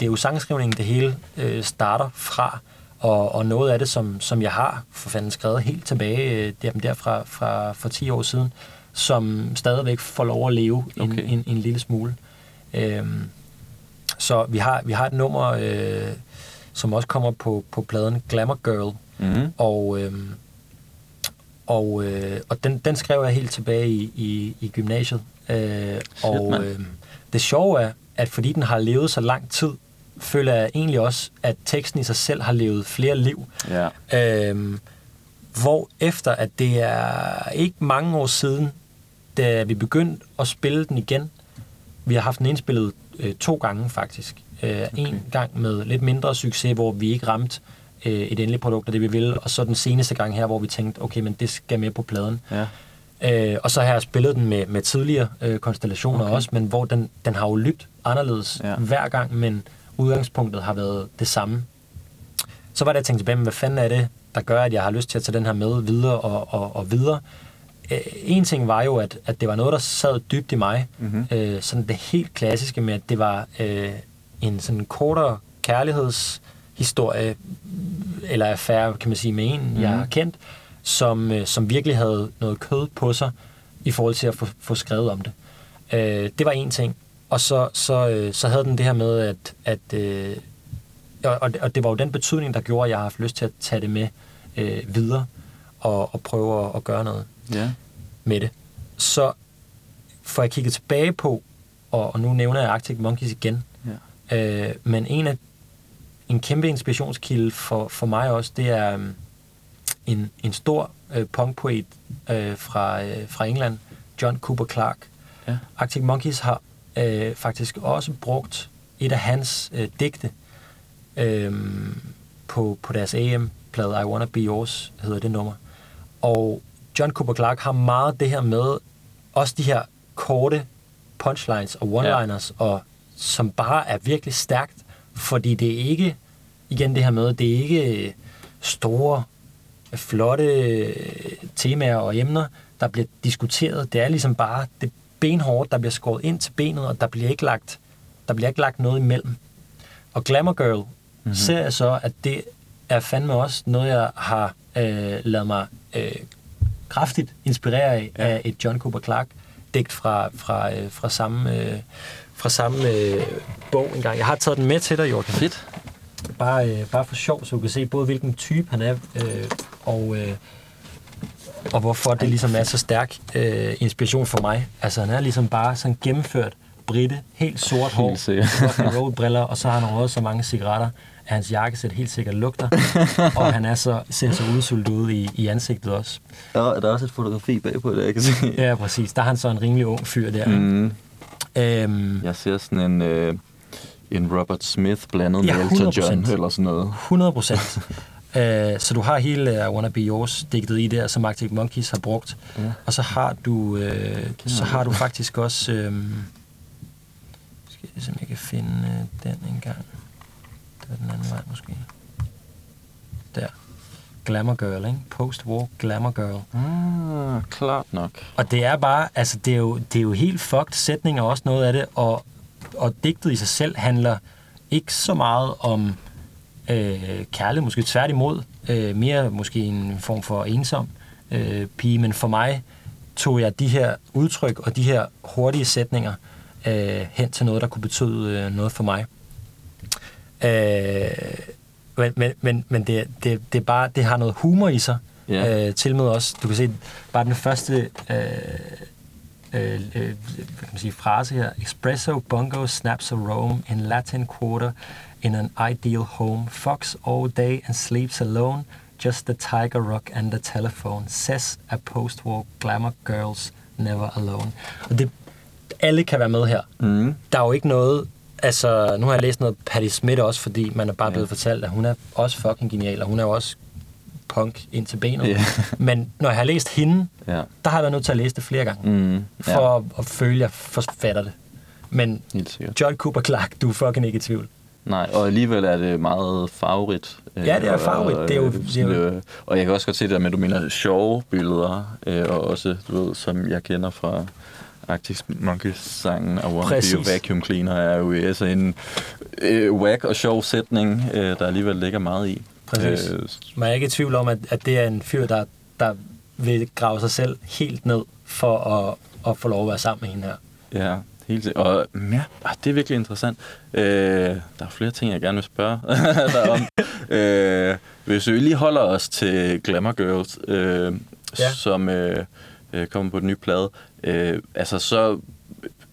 det er jo sangskrivningen, det hele øh, starter fra, og, og noget af det, som, som jeg har for fanden skrevet helt tilbage øh, der, derfra fra, for 10 år siden, som stadigvæk får lov at leve en, okay. en, en, en lille smule. Øhm, så vi har, vi har et nummer, øh, som også kommer på, på pladen Glamour Girl, mm-hmm. og, øh, og, øh, og den, den skrev jeg helt tilbage i, i, i gymnasiet. Øh, og øh, det sjove er, at fordi den har levet så lang tid, føler jeg egentlig også, at teksten i sig selv har levet flere liv. Ja. Øh, hvor efter at det er ikke mange år siden, da vi begyndte at spille den igen, vi har haft den indspillet øh, to gange faktisk. Øh, okay. En gang med lidt mindre succes, hvor vi ikke ramte øh, et endeligt produkt af det, vi ville, og så den seneste gang her, hvor vi tænkte, okay, men det skal med på pladen. Ja. Øh, og så har jeg spillet den med, med tidligere øh, konstellationer okay. også, men hvor den, den har jo lyttet anderledes ja. hver gang, men udgangspunktet har været det samme. Så var det, jeg tænkte tilbage, men hvad fanden er det, der gør, at jeg har lyst til at tage den her med videre og, og, og videre? Øh, en ting var jo, at, at det var noget, der sad dybt i mig. Mm-hmm. Øh, sådan det helt klassiske med, at det var øh, en sådan kortere kærlighedshistorie, eller affære, kan man sige, med en, mm-hmm. jeg har kendt, som, øh, som virkelig havde noget kød på sig, i forhold til at få, få skrevet om det. Øh, det var en ting. Og så, så, øh, så havde den det her med, at, at øh, og, og det var jo den betydning, der gjorde, at jeg har haft lyst til at tage det med øh, videre og, og prøve at, at gøre noget ja. med det. Så får jeg kigget tilbage på, og, og nu nævner jeg Arctic Monkeys igen. Øh, men en af en kæmpe inspirationskilde for, for mig også, det er um, en, en stor øh, punkpoet øh, fra, øh, fra England, John Cooper Clarke. Ja. Arctic Monkeys har øh, faktisk også brugt et af hans øh, digte øh, på, på deres AM-plade I Wanna Be Yours, hedder det nummer. Og John Cooper Clark har meget det her med, også de her korte punchlines og one-liners, ja. og som bare er virkelig stærkt, fordi det er ikke, igen det her med, det er ikke store, flotte temaer og emner, der bliver diskuteret. Det er ligesom bare det benhårdt, der bliver skåret ind til benet, og der bliver ikke lagt, der bliver ikke lagt noget imellem. Og Glamour Girl mm-hmm. ser jeg så, at det er fandme også noget, jeg har øh, lavet mig øh, kraftigt inspireret af, ja. af et John Cooper Clarke digt fra, fra, øh, fra samme, øh, fra samme øh, bog engang. Jeg har taget den med til dig, Jorgen. Fedt. Bare, øh, bare for sjov, så du kan se både hvilken type han er, øh, og, øh, og hvorfor det ligesom er så stærk øh, inspiration for mig. Altså han er ligesom bare sådan gennemført britte, helt sort hår, rock roll briller, og så har han røget så mange cigaretter, at hans jakkesæt helt sikkert lugter, og han er så, ser så udsultet ud i, i ansigtet også. Der, der er også et fotografi bagpå det, jeg kan se. Ja, præcis. Der er han så en rimelig ung fyr der. Mm. Øhm, jeg ser sådan en, øh, en Robert Smith blandet ja, med Elton John eller sådan noget. 100 procent. Uh, så du har hele uh, Wanna Be Yours digtet i der, som Arctic Monkeys har brugt. Ja. Og så har du, uh, så har du faktisk også... Uh, skal jeg se, om jeg kan finde uh, den en gang. Det var den anden vej måske. Glamour Girl, ikke? Post-war Glamour Girl. Ah, klart nok. Og det er bare, altså det er jo, det er jo helt fucked sætninger også noget af det, og, og digtet i sig selv handler ikke så meget om øh, kærlighed, måske tværtimod, øh, mere måske en form for ensom øh, pige, men for mig tog jeg de her udtryk og de her hurtige sætninger øh, hen til noget, der kunne betyde øh, noget for mig. Øh, men men, men, men det, det, det, er bare, det har noget humor i sig, yeah. øh, til med også. Du kan se, bare den første øh, øh, øh, kan man sige, frase her. Espresso, bongo, snaps of Rome in Latin quarter in an ideal home. Fox all day and sleeps alone. Just the tiger rock and the telephone. Says a post-war glamour girls never alone. Og det, alle kan være med her. Mm. Der er jo ikke noget... Altså, nu har jeg læst noget Patti Smith også, fordi man er bare blevet ja. fortalt, at hun er også fucking genial, og hun er jo også punk ind til benet. Yeah. Men når jeg har læst hende, yeah. der har jeg været nødt til at læse det flere gange, mm. for yeah. at, føle, at jeg forfatter det. Men John Cooper Clark, du er fucking ikke i tvivl. Nej, og alligevel er det meget favorit. Ja, det er favorit. Det er jo, det er jo... Øh, og jeg kan også godt se det der med, at du mener sjove billeder, øh, og også, du ved, som jeg kender fra Arctic Monkeys sangen I Want Præcis. A Vacuum Cleaner er jo altså en øh, whack og sjov sætning, øh, der alligevel ligger meget i. Præcis. Øh, Man er ikke i tvivl om, at, at det er en fyr, der, der vil grave sig selv helt ned for at, at få lov at være sammen med hende her. Ja, helt sikkert. Og ja, ah, det er virkelig interessant. Øh, der er flere ting, jeg gerne vil spørge dig om. øh, hvis vi lige holder os til Glamour Girls, øh, ja. som øh, øh, kommer på den nye plade, øh, altså så,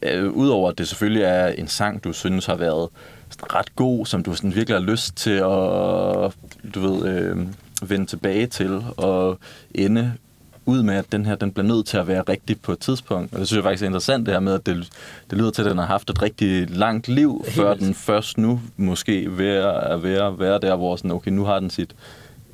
øh, udover at det selvfølgelig er en sang, du synes har været ret god, som du sådan virkelig har lyst til at du ved, øh, vende tilbage til og ende ud med, at den her den bliver nødt til at være rigtig på et tidspunkt. Og det synes jeg faktisk er interessant, det her med, at det, det lyder til, at den har haft et rigtig langt liv, Helt før den først nu måske ved at være, være der, hvor sådan, okay, nu har den sit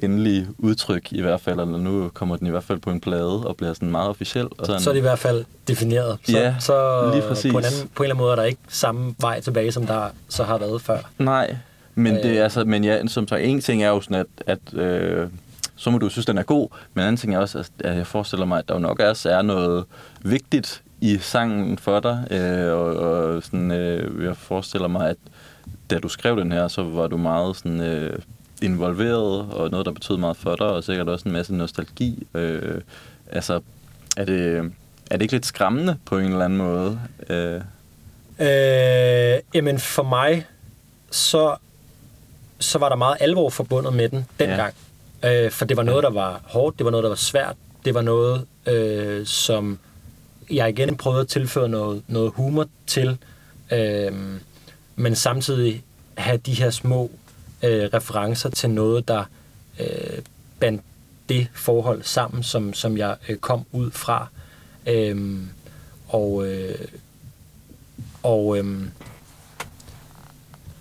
endelige udtryk i hvert fald, eller nu kommer den i hvert fald på en plade og bliver sådan meget officiel. Og sådan. Så er det i hvert fald defineret. Så, ja, så lige præcis. På en, anden, på en eller anden måde er der ikke samme vej tilbage, som der så har været før. Nej, men, øh, det er altså, men ja, som så en ting er jo sådan, at, at øh, så må du synes, den er god, men en anden ting er også, at jeg forestiller mig, at der jo nok også er noget vigtigt i sangen for dig, øh, og, og sådan, øh, jeg forestiller mig, at da du skrev den her, så var du meget sådan, øh, involveret, og noget, der betød meget for dig, og sikkert også en masse nostalgi. Øh, altså, er det, er det ikke lidt skræmmende på en eller anden måde? Øh. Øh, jamen, for mig, så, så var der meget alvor forbundet med den dengang. Ja. Øh, for det var noget, der var hårdt, det var noget, der var svært, det var noget, øh, som jeg igen prøvede at tilføre noget, noget humor til, øh, men samtidig have de her små øh, referencer til noget, der øh, bandt det forhold sammen, som, som jeg øh, kom ud fra. Øhm, og øh, og, øh,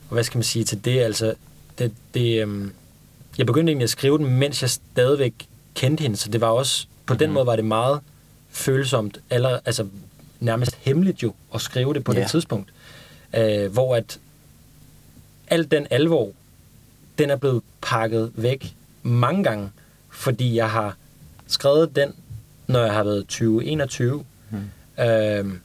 og hvad skal man sige til det? Altså, det, det, øh, jeg begyndte egentlig at skrive den, mens jeg stadigvæk kendte hende, så det var også, på den mm. måde var det meget følsomt, eller, altså nærmest hemmeligt jo, at skrive det på yeah. det tidspunkt. Øh, hvor at al den alvor, den er blevet pakket væk mange gange, fordi jeg har skrevet den, når jeg har været 20-21. Mm. Øhm,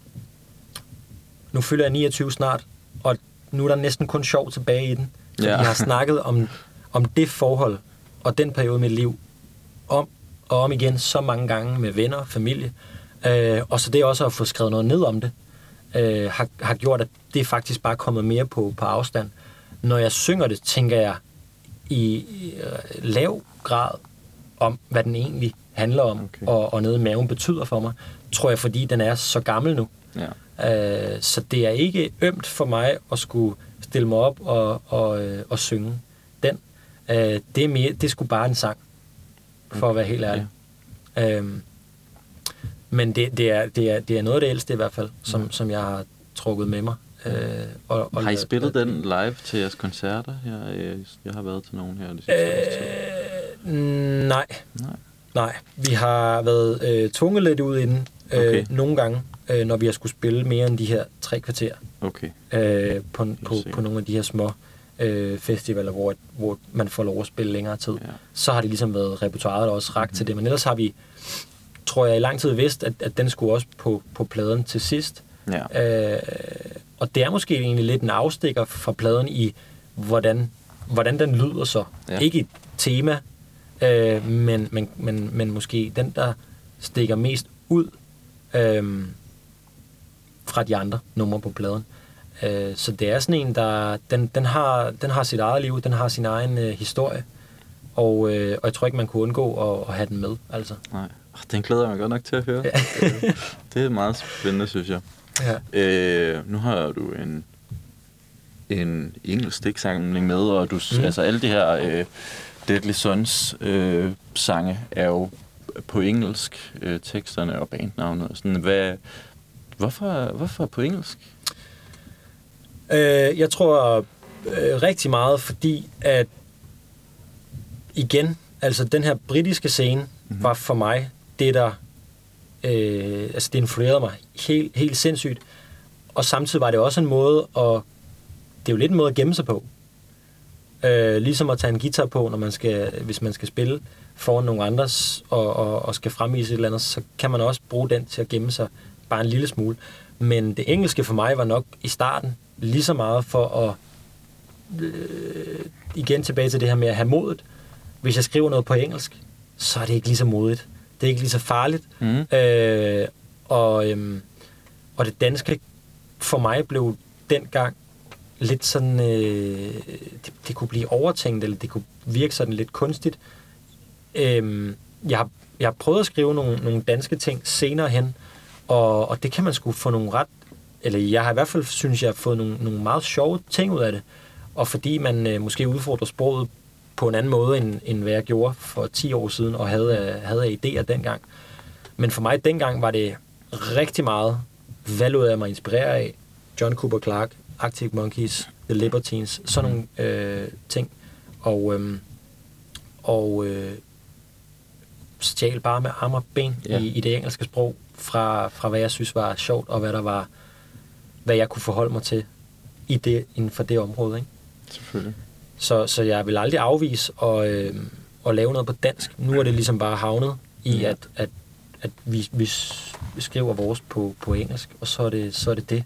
nu fylder jeg 29 snart, og nu er der næsten kun sjov tilbage i den. Fordi ja. jeg har snakket om, om det forhold og den periode med liv om og om igen så mange gange med venner familie. Øh, og så det også at få skrevet noget ned om det, øh, har, har gjort, at det er faktisk bare kommet mere på, på afstand. Når jeg synger det, tænker jeg i, øh, lav grad om, hvad den egentlig handler om, okay. og, og noget maven betyder for mig, tror jeg, fordi den er så gammel nu. Ja. Øh, så det er ikke ømt for mig at skulle stille mig op og, og, øh, og synge den. Øh, det, er mere, det er sgu bare en sang, for okay. at være helt ærlig. Ja. Øh, men det, det, er, det, er, det er noget af det ældste i hvert fald, som, mm. som jeg har trukket med mig. Øh, og, og har I spillet den live til jeres koncerter? Jeg, jeg har været til nogen her det sidste øh, Nej. Nej. Nej. Vi har været øh, tvunget lidt ud inden øh, okay. nogle gange, øh, når vi har skulle spille mere end de her tre kvarter. Okay. Øh, på, på, på nogle af de her små øh, festivaler, hvor, hvor man får lov at spille længere tid. Ja. Så har det ligesom været repertoireet også ragt mm-hmm. til det. Men ellers har vi tror jeg i lang tid vidst, at, at den skulle også på, på pladen til sidst. Ja. Øh, og det er måske egentlig lidt en afstikker fra pladen i, hvordan, hvordan den lyder så. Ja. Ikke et tema, øh, men, men, men, men måske den, der stikker mest ud øh, fra de andre numre på pladen. Øh, så det er sådan en, der den, den, har, den har sit eget liv, den har sin egen øh, historie. Og, øh, og jeg tror ikke, man kunne undgå at, at have den med. Altså. Nej. Den glæder jeg mig godt nok til at høre. Ja. det er meget spændende, synes jeg. Ja. Øh, nu har du en, en engelsk stiksamling med, og du, mm. altså alle de her øh, Deadly Sons øh, sange er jo på engelsk, øh, teksterne og bandnavnet. Sådan, hvad, hvorfor, hvorfor på engelsk? Øh, jeg tror øh, rigtig meget, fordi at igen, altså den her britiske scene mm-hmm. var for mig det, der øh, altså det influerede mig helt, helt sindssygt. Og samtidig var det også en måde at, det er jo lidt en måde at gemme sig på. Øh, ligesom at tage en guitar på, når man skal, hvis man skal spille foran nogle andres og, og, og skal fremvise et eller andet, så kan man også bruge den til at gemme sig bare en lille smule. Men det engelske for mig var nok i starten lige så meget for at øh, igen tilbage til det her med at have modet. Hvis jeg skriver noget på engelsk, så er det ikke lige så modigt. Det er ikke lige så farligt. Mm. Øh, og, øhm, og det danske for mig blev dengang lidt sådan, øh, det, det kunne blive overtænkt, eller det kunne virke sådan lidt kunstigt. Øh, jeg, har, jeg har prøvet at skrive nogle, nogle danske ting senere hen, og, og det kan man sgu få nogle ret, eller jeg har i hvert fald, synes jeg, fået nogle, nogle meget sjove ting ud af det. Og fordi man øh, måske udfordrer sproget på en anden måde, end, end hvad jeg gjorde for 10 år siden, og havde, havde idéer dengang. Men for mig dengang var det rigtig meget, hvad lod jeg mig inspirere af? John Cooper Clarke, Arctic Monkeys, The Libertines, sådan nogle øh, ting. Og, øh, og øh, stjal bare med arme og ben ja. i, i det engelske sprog, fra, fra hvad jeg synes var sjovt, og hvad der var, hvad jeg kunne forholde mig til i det, inden for det område. Ikke? Selvfølgelig. Så, så jeg vil aldrig afvise at, øh, at lave noget på dansk. Nu er det ligesom bare havnet i, at, at, at vi, vi, skriver vores på, på engelsk, og så er, det, så er det det.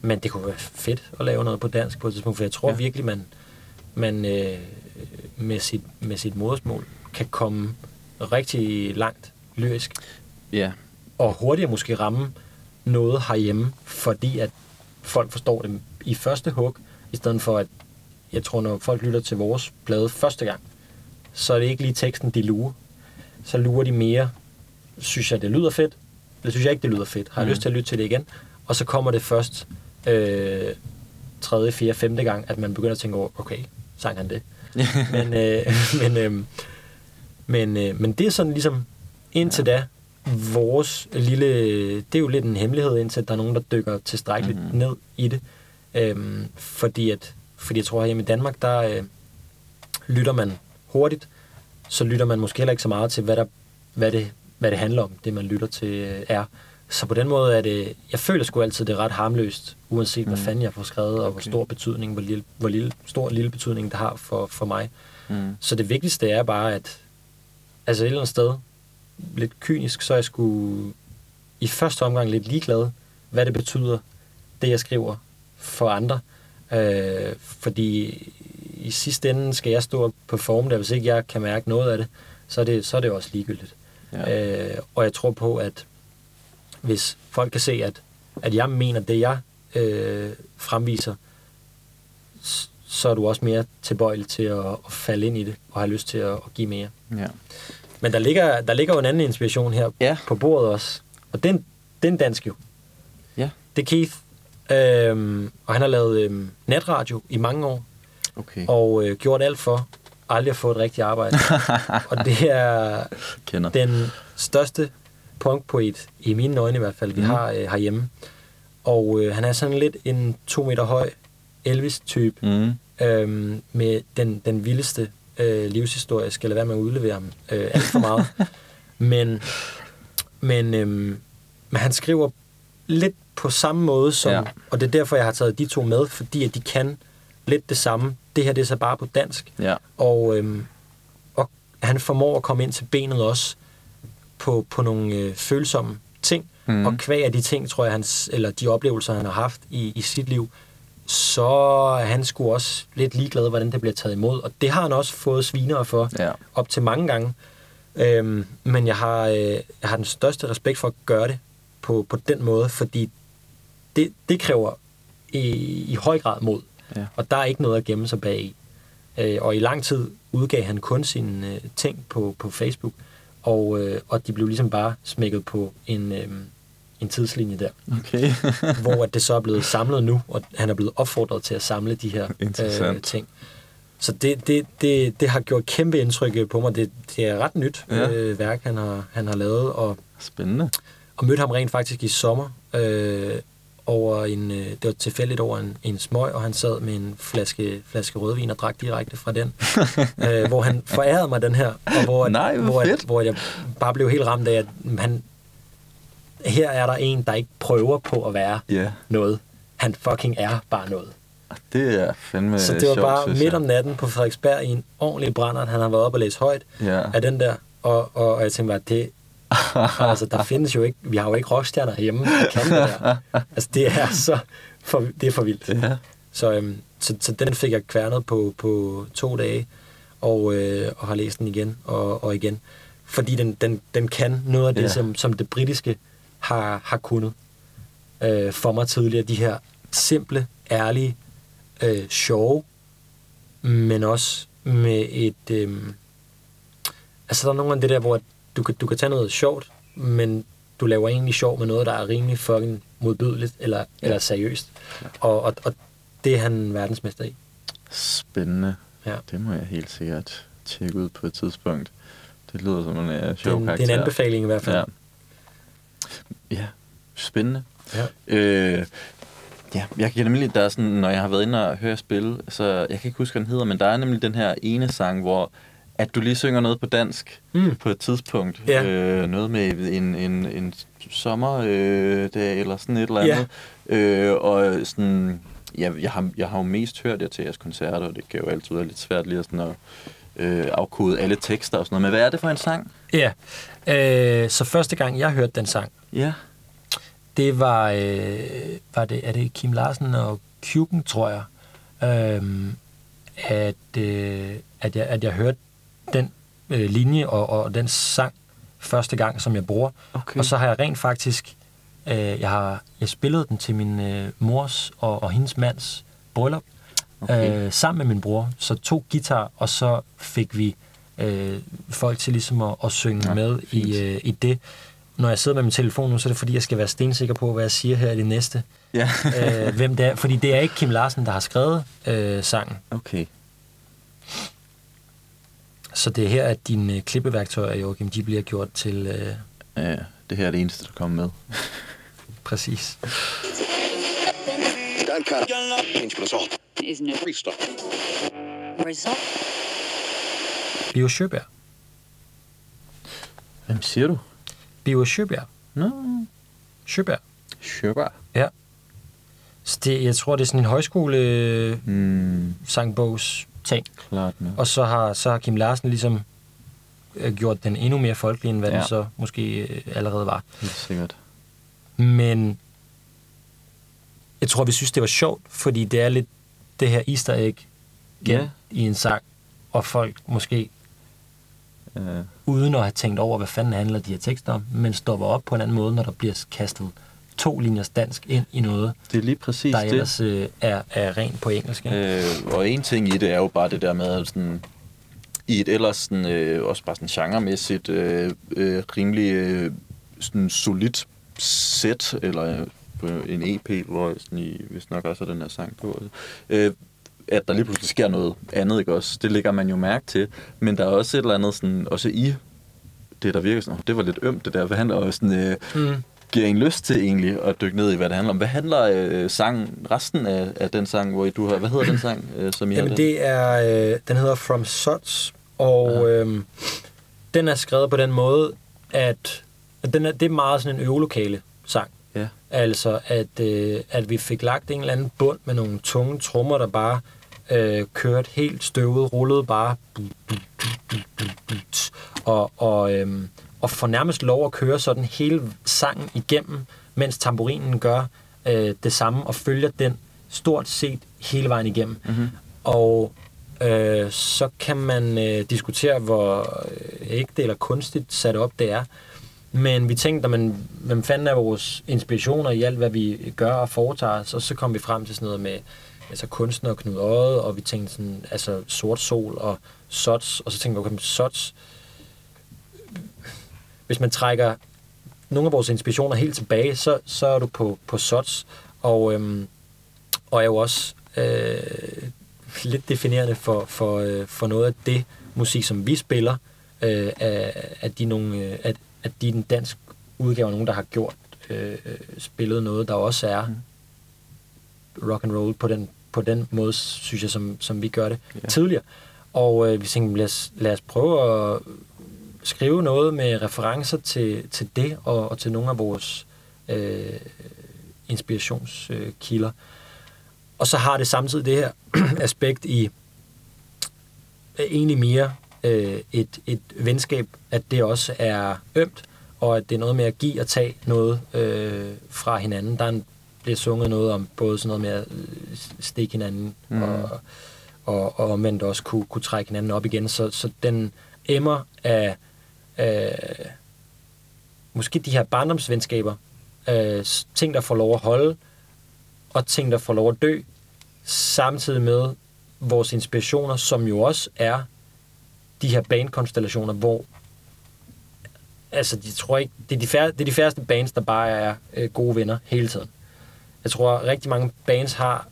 Men det kunne være fedt at lave noget på dansk på et tidspunkt, for jeg tror ja. virkelig, man, man øh, med, sit, med sit modersmål kan komme rigtig langt lyrisk. Ja. Og hurtigere måske ramme noget herhjemme, fordi at folk forstår det i første hug, i stedet for at jeg tror, når folk lytter til vores plade første gang, så er det ikke lige teksten, de lurer. Så lurer de mere, synes jeg, det lyder fedt, eller synes jeg ikke, det lyder fedt. Har jeg mm. lyst til at lytte til det igen? Og så kommer det først øh, tredje, fjerde, femte gang, at man begynder at tænke over, okay, sang han det? men, øh, men, øh, men, øh, men det er sådan ligesom, indtil ja. da, vores lille, det er jo lidt en hemmelighed, indtil der er nogen, der dykker tilstrækkeligt mm-hmm. ned i det. Øhm, fordi at fordi jeg tror, at hjemme i Danmark, der øh, lytter man hurtigt, så lytter man måske heller ikke så meget til, hvad, der, hvad, det, hvad det handler om, det man lytter til øh, er. Så på den måde er det, jeg føler sgu altid, det er ret harmløst, uanset mm. hvad fanden jeg får skrevet, og okay. hvor stor betydning, hvor, lille, hvor lille, stor lille betydning det har for, for mig. Mm. Så det vigtigste er bare, at altså et eller andet sted, lidt kynisk, så er jeg sgu i første omgang lidt ligeglad, hvad det betyder, det jeg skriver for andre. Øh, fordi i sidste ende skal jeg stå på form der, hvis ikke jeg kan mærke noget af det, så er det, så er det også ligegyldigt. Ja. Øh, og jeg tror på, at hvis folk kan se, at, at jeg mener det, jeg øh, fremviser, så er du også mere tilbøjelig til at, at falde ind i det, og have lyst til at, at give mere. Ja. Men der ligger, der ligger jo en anden inspiration her ja. på bordet også, og den, den dansk jo. Ja. Det er Keith, øhm, og han har lavet øhm, natradio i mange år, okay. og øh, gjort alt for aldrig at få et rigtigt arbejde. og det er Kender. den største punkpoet, i mine øjne i hvert fald, vi mm. har øh, herhjemme. Og øh, han er sådan lidt en to meter høj Elvis-type, mm. øhm, med den, den vildeste øh, livshistorie. Jeg skal lade være med at udlevere ham øh, alt for meget. men men, øhm, men han skriver lidt på samme måde som, ja. og det er derfor, jeg har taget de to med, fordi at de kan lidt det samme. Det her, det er så bare på dansk. Ja. Og, øhm, og han formår at komme ind til benet også på, på nogle øh, følsomme ting. Mm. Og kvæg af de ting, tror jeg, hans, eller de oplevelser, han har haft i, i sit liv, så er han sgu også lidt ligeglad, hvordan det bliver taget imod. Og det har han også fået svinere for ja. op til mange gange. Øhm, men jeg har, øh, jeg har den største respekt for at gøre det på, på den måde, fordi det, det kræver i, i høj grad mod. Ja. Og der er ikke noget at gemme sig bag i. Øh, og i lang tid udgav han kun sine øh, ting på, på Facebook, og, øh, og de blev ligesom bare smækket på en, øh, en tidslinje der. Okay. hvor at det så er blevet samlet nu, og han er blevet opfordret til at samle de her øh, ting. Så det, det, det, det har gjort kæmpe indtryk på mig. Det, det er ret nyt ja. øh, værk, han har, han har lavet. Og, Spændende. Og mødte ham rent faktisk i sommer. Øh, over en, øh, det var tilfældigt over en, en smøg, og han sad med en flaske, flaske rødvin og drak direkte fra den. øh, hvor han forærede mig den her, og hvor, Nej, hvor. At, hvor jeg bare blev helt ramt af, at han, her er der en, der ikke prøver på at være yeah. noget. Han fucking er bare noget. Det er fandme Så det var sjovt, bare midt om natten på Frederiksberg i en ordentlig brænder, han har været oppe og læst højt ja. af den der. Og, og, og jeg tænkte bare, det, altså, der findes jo ikke, vi har jo ikke rockstjerner hjemme, der kan det der. Altså, det er så, for, det er for vildt. Ja. Så, øhm, så, så den fik jeg kværnet på, på to dage, og, øh, og har læst den igen og, og igen. Fordi den, den, den kan noget af det, ja. som, som det britiske har, har kunnet øh, for mig tidligere. De her simple, ærlige, øh, sjove, men også med et... Øh, altså, der er nogle af det der, hvor du kan, du kan tage noget sjovt, men du laver egentlig sjov med noget, der er rimelig fucking modbydeligt eller, ja. eller seriøst. Ja. Og, og, og det er han verdensmester i. Spændende. Ja. Det må jeg helt sikkert tjekke ud på et tidspunkt. Det lyder som en uh, sjov det, karakter. Det er en anbefaling i hvert fald. Ja, ja. spændende. Ja. Øh, Ja, jeg kan nemlig, der er sådan, når jeg har været inde og høre spil, så jeg kan ikke huske, hvad den hedder, men der er nemlig den her ene sang, hvor at du lige synger noget på dansk mm. på et tidspunkt. Ja. Øh, noget med en, en, en sommerdag øh, eller sådan et eller andet. Ja. Øh, og sådan, ja, jeg, har, jeg har jo mest hørt jer til jeres koncerter, og det kan jo altid være lidt svært lige at, sådan at øh, afkode alle tekster og sådan noget. Men hvad er det for en sang? Ja, øh, så første gang jeg hørte den sang, ja. det var, øh, var det, er det Kim Larsen og Kuken, tror jeg, øh, at, øh, at, jeg, at jeg hørte den øh, linje og, og den sang første gang, som jeg bruger. Okay. Og så har jeg rent faktisk, øh, jeg har jeg spillet den til min øh, mors og, og hendes mands bryllup, okay. øh, sammen med min bror. Så to guitar, og så fik vi øh, folk til ligesom at, at synge ja, med i, øh, i det. Når jeg sidder med min telefon nu, så er det fordi, jeg skal være stensikker på, hvad jeg siger her i det næste. Ja. øh, hvem det er. Fordi det er ikke Kim Larsen, der har skrevet øh, sangen. Okay. Så det er her, at dine øh, klippeværktøjer, Joachim, de bliver gjort til... Øh... Ja, det her er det eneste, der kommer med. Præcis. Bio Sjøberg. Hvem siger du? Bio Sjøberg. Nå. Sjøberg. Sjøberg. Ja. Så det, jeg tror, det er sådan en højskole mm. sangbogs ting. Klart nok. Og så har, så har Kim Larsen ligesom øh, gjort den endnu mere folkelig, end hvad ja. den så måske øh, allerede var. Helt sikkert. Men jeg tror, vi synes, det var sjovt, fordi det er lidt det her easter egg ja. i en sang, og folk måske ja. uden at have tænkt over, hvad fanden handler de her tekster om, men stopper op på en anden måde, når der bliver kastet to linjers dansk ind i noget, det er lige præcis der ellers det. Øh, er, er rent på engelsk. Øh, og en ting i det er jo bare det der med, at sådan, i et ellers sådan, øh, også bare sådan genremæssigt øh, øh, rimelig øh, sådan solidt sæt, eller på en EP, hvor sådan i, hvis nok også er den her sang på, øh, at der lige pludselig sker noget andet, ikke også? Det lægger man jo mærke til. Men der er også et eller andet sådan, også i det, der virker sådan, det var lidt ømt det der, hvad handler også sådan, øh, mm. Giver en lyst til egentlig at dykke ned i, hvad det handler om. Hvad handler øh, sangen, resten af, af den sang, hvor du har, hvad hedder den sang, øh, som I Jamen har det er, øh, den hedder From Such, og øh, den er skrevet på den måde, at, at den er, det er meget sådan en øvelokale sang. Ja. Altså, at, øh, at vi fik lagt en eller anden bund med nogle tunge trommer, der bare øh, kørte helt støvet, rullede bare og, og, øh, og får nærmest lov at køre sådan hele sangen igennem, mens tamburinen gør øh, det samme og følger den stort set hele vejen igennem. Mm-hmm. Og øh, så kan man øh, diskutere, hvor øh, ægte eller kunstigt sat op det er. Men vi tænkte, man, hvem fanden er vores inspirationer i alt, hvad vi gør og foretager os, og så kom vi frem til sådan noget med altså kunstner og Knud Øjet, og vi tænkte sådan, altså sort sol og sots, og så tænkte vi, okay, sots, hvis man trækker nogle af vores inspirationer helt tilbage, så, så er du på, på sots, og, øhm, og er jo også øh, lidt definerende for, for, øh, for noget af det musik, som vi spiller, øh, at, at, de nogle, øh, at, at de den dansk udgave nogen, der har gjort øh, spillet noget, der også er mm. rock and roll på den, på den måde, synes jeg, som, som vi gør det ja. tidligere. Og øh, vi tænkte, lad os, lad os prøve at skrive noget med referencer til, til det, og, og til nogle af vores øh, inspirationskilder. Og så har det samtidig det her aspekt i øh, egentlig mere øh, et, et venskab, at det også er ømt, og at det er noget med at give og tage noget øh, fra hinanden. Der er en, bliver sunget noget om både sådan noget med at øh, stikke hinanden, mm. og, og, og omvendt også kunne, kunne trække hinanden op igen. Så, så den emmer af øh, måske de her barndomsvenskaber, øh, ting, der får lov at holde, og ting, der får lov at dø, samtidig med vores inspirationer, som jo også er de her bandkonstellationer, hvor altså, de tror ikke, det er de, færre, det er de færreste bands, der bare er øh, gode venner hele tiden. Jeg tror, rigtig mange bands har,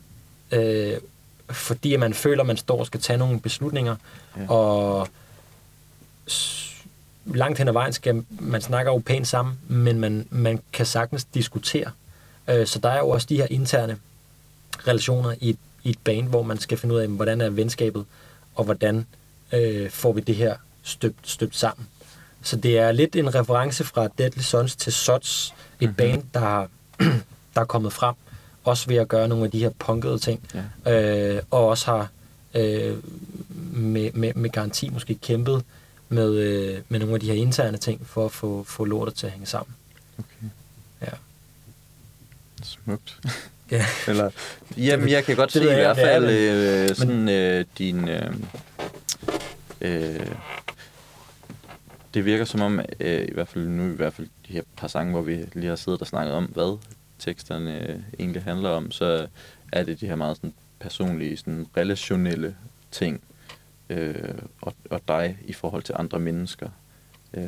øh, fordi man føler, man står og skal tage nogle beslutninger, ja. og langt hen ad vejen skal man snakker jo pænt sammen, men man, man kan sagtens diskutere. Øh, så der er jo også de her interne relationer i et, i et band, hvor man skal finde ud af, hvordan er venskabet, og hvordan øh, får vi det her støbt, støbt sammen. Så det er lidt en reference fra Deadly Sons til Sots, et mm-hmm. band, der, der er kommet frem, også ved at gøre nogle af de her punkede ting, ja. øh, og også har øh, med, med, med garanti måske kæmpet med, øh, med nogle af de her interne ting, for at få, få lortet til at hænge sammen. Okay. Ja. Smukt. Ja. Eller, jamen, jeg kan godt se i hvert fald øh, sådan øh, din... Øh, øh, det virker som om, øh, i hvert fald nu i hvert fald de her par sange, hvor vi lige har siddet og snakket om, hvad teksterne øh, egentlig handler om, så er det de her meget sådan personlige, sådan relationelle ting, øh, og, og dig i forhold til andre mennesker, øh,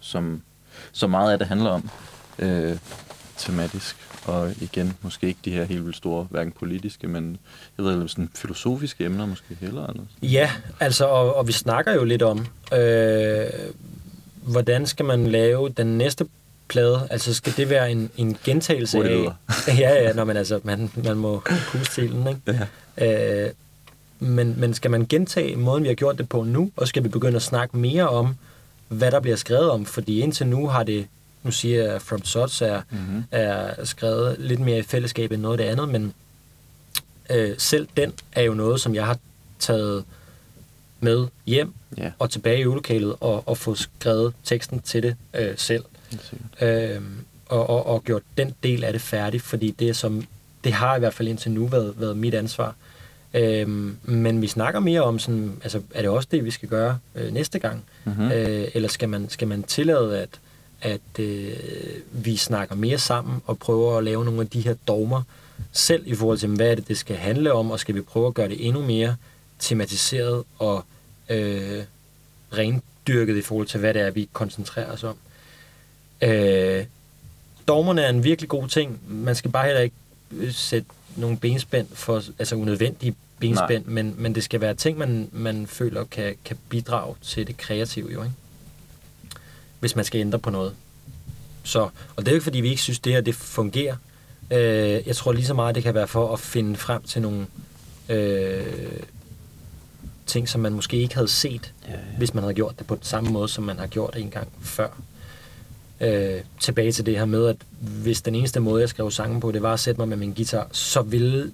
som så meget af det handler om øh, tematisk. Og igen, måske ikke de her helt vildt store, hverken politiske, men jeg ved sådan filosofiske emner måske heller. Eller Ja, altså, og, og vi snakker jo lidt om, øh, hvordan skal man lave den næste plade? Altså, skal det være en, en gentagelse af... ja, ja, når man, altså, man, man må puste til den, ikke? Ja. Øh, men, men skal man gentage måden, vi har gjort det på nu, og skal vi begynde at snakke mere om, hvad der bliver skrevet om? Fordi indtil nu har det, nu siger jeg, From Sots er, mm-hmm. er skrevet lidt mere i fællesskab end noget af det andet, men øh, selv den er jo noget, som jeg har taget med hjem yeah. og tilbage i øvelokalet og, og få skrevet teksten til det øh, selv. Øh, og, og, og gjort den del af det færdig, fordi det, som, det har i hvert fald indtil nu været, været mit ansvar Øhm, men vi snakker mere om sådan, altså er det også det, vi skal gøre øh, næste gang? Mm-hmm. Øh, eller skal man, skal man tillade, at, at øh, vi snakker mere sammen og prøver at lave nogle af de her dogmer selv i forhold til, hvad er det, det skal handle om, og skal vi prøve at gøre det endnu mere tematiseret og øh, rendyrket i forhold til, hvad det er, vi koncentrerer os om. Øh, dogmerne er en virkelig god ting. Man skal bare heller ikke øh, sætte nogle benspænd for, altså unødvendige benspænd, men, men det skal være ting, man, man føler kan, kan bidrage til det kreative, jo, ikke? hvis man skal ændre på noget. Så, og det er jo ikke, fordi vi ikke synes, det her det fungerer. Øh, jeg tror lige så meget, det kan være for at finde frem til nogle øh, ting, som man måske ikke havde set, ja, ja. hvis man havde gjort det på den samme måde, som man har gjort en gang før. Øh, tilbage til det her med, at hvis den eneste måde, jeg skrev sangen på, det var at sætte mig med min guitar, så ville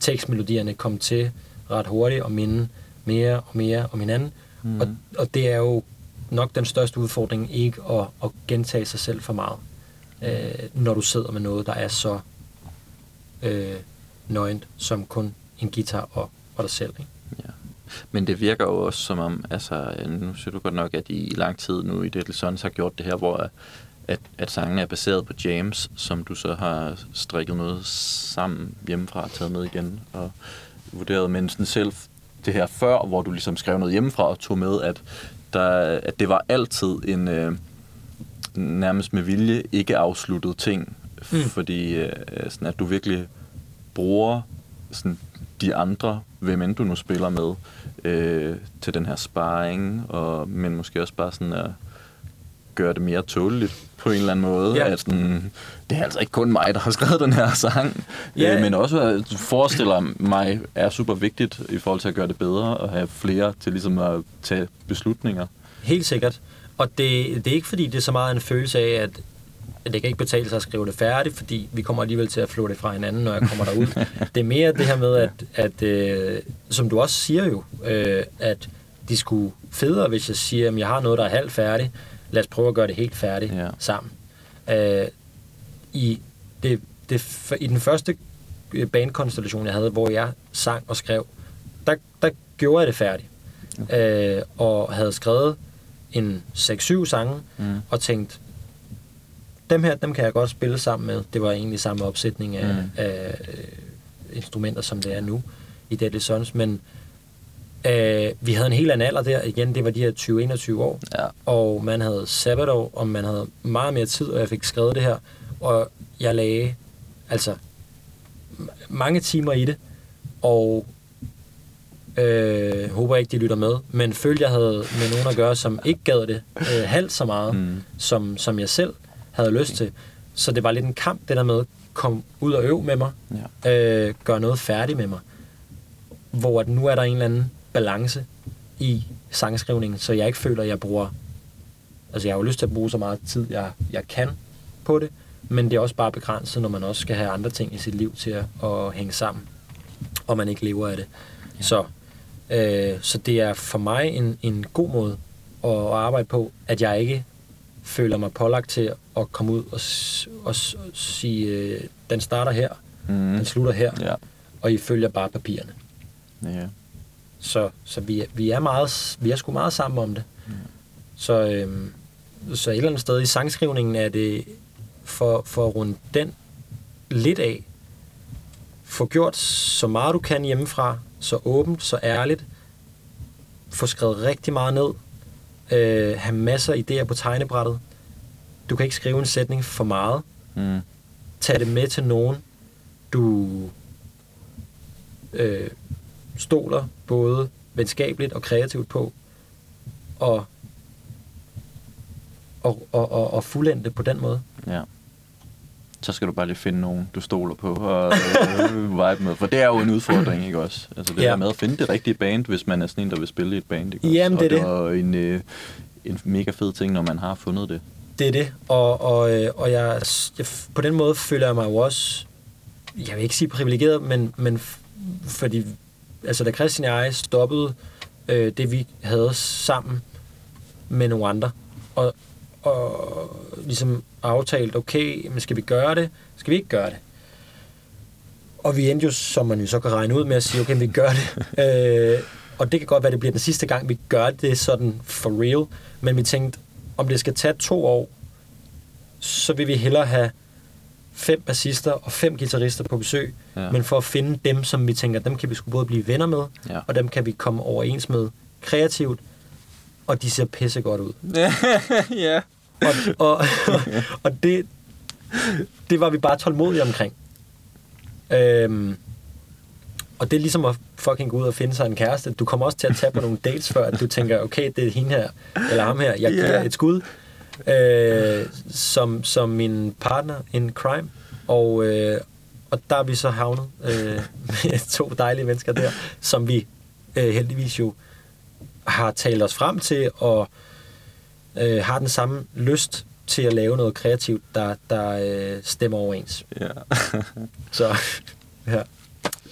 tekstmelodierne komme til ret hurtigt og minde mere og mere om hinanden. Mm. Og, og det er jo nok den største udfordring ikke at, at gentage sig selv for meget, øh, når du sidder med noget, der er så øh, nøgent som kun en guitar og, og dig selv. Ikke? Men det virker jo også som om, altså nu siger du godt nok, at I i lang tid nu i Little Sons har gjort det her, hvor at, at sangene er baseret på jams, som du så har strikket noget sammen hjemmefra og taget med igen og vurderet. Men sådan selv det her før, hvor du ligesom skrev noget hjemmefra og tog med, at, der, at det var altid en øh, nærmest med vilje ikke afsluttet ting, mm. fordi øh, sådan at du virkelig bruger sådan, de andre, hvem end du nu spiller med, øh, til den her sparring, og, men måske også bare sådan at gøre det mere tåleligt på en eller anden måde. Ja. At sådan, det er altså ikke kun mig, der har skrevet den her sang, ja. øh, men også at forestiller mig er super vigtigt i forhold til at gøre det bedre, og have flere til ligesom at tage beslutninger. Helt sikkert. Og det, det er ikke fordi, det er så meget en følelse af, at at det kan ikke betale sig at skrive det færdigt, fordi vi kommer alligevel til at flå det fra hinanden, når jeg kommer derud. det er mere det her med, at, at øh, som du også siger jo, øh, at de skulle federe, hvis jeg siger, at jeg har noget, der er halvt færdigt. Lad os prøve at gøre det helt færdigt ja. sammen. Øh, i, det, det, I den første bandkonstellation, jeg havde, hvor jeg sang og skrev, der, der gjorde jeg det færdigt. Okay. Øh, og havde skrevet en 6-7 sange, mm. og tænkt, dem her, dem kan jeg godt spille sammen med. Det var egentlig samme opsætning af, mm. af øh, instrumenter, som det er nu i Deadly Sons, men øh, vi havde en helt anden alder der. Igen, det var de her 20-21 år, ja. og man havde sabbatår, og man havde meget mere tid, og jeg fik skrevet det her, og jeg lagde altså mange timer i det, og øh, håber ikke, de lytter med, men følte, jeg havde med nogen at gøre, som ikke gad det øh, halvt så meget, mm. som, som jeg selv havde lyst til. Så det var lidt en kamp, det der med, kom ud og øv med mig, ja. øh, gør noget færdigt med mig. Hvor at nu er der en eller anden balance i sangskrivningen, så jeg ikke føler, at jeg bruger... Altså, jeg har jo lyst til at bruge så meget tid, jeg, jeg kan på det, men det er også bare begrænset, når man også skal have andre ting i sit liv til at, at hænge sammen, og man ikke lever af det. Ja. Så, øh, så det er for mig en, en god måde at, at arbejde på, at jeg ikke føler mig pålagt til at komme ud og, og, og sige, øh, den starter her, mm. den slutter her, ja. og I følger bare papirerne. Ja. Så, så vi, vi, er meget, vi er sgu meget sammen om det. Ja. Så, øhm, så et eller andet sted i sangskrivningen er det for, for at runde den lidt af, få gjort så meget du kan hjemmefra, så åbent, så ærligt, få skrevet rigtig meget ned, øh, have masser af idéer på tegnebrættet. Du kan ikke skrive en sætning for meget. Mm. Tag det med til nogen, du øh, stoler både venskabeligt og kreativt på, og, og, og, og, og fuldende på den måde. Ja. Så skal du bare lige finde nogen, du stoler på og øh, vibe med. For det er jo en udfordring, ikke også? Altså det ja. der med at finde det rigtige band, hvis man er sådan en, der vil spille i et band. Ikke Jamen, det er det. Og en, øh, en mega fed ting, når man har fundet det. Det er det. Og, og, øh, og jeg, jeg, på den måde føler jeg mig jo også, jeg vil ikke sige privilegeret, men, men fordi altså da Christian og jeg stoppede øh, det, vi havde sammen med nogle andre, og, og ligesom aftalt, okay, men skal vi gøre det? Skal vi ikke gøre det? Og vi endte jo, som man jo så kan regne ud med at sige, okay, vi gør det. øh, og det kan godt være, det bliver den sidste gang, vi gør det sådan for real. Men vi tænkte, om det skal tage to år, så vil vi hellere have fem bassister og fem guitarister på besøg, ja. men for at finde dem, som vi tænker, dem kan vi skulle både blive venner med, ja. og dem kan vi komme overens med kreativt, og de ser pisse godt ud. ja. Og, og, og, og det, det var vi bare tålmodige omkring. Øhm, og det er ligesom at fucking gå ud og finde sig en kæreste. Du kommer også til at tage på nogle dates, før at du tænker, okay, det er hende her, eller ham her, jeg giver yeah. et skud. Øh, som, som min partner in crime. Og, øh, og der er vi så havnet øh, med to dejlige mennesker der, som vi øh, heldigvis jo har talt os frem til, og øh, har den samme lyst til at lave noget kreativt, der, der øh, stemmer overens. Ja. så, ja.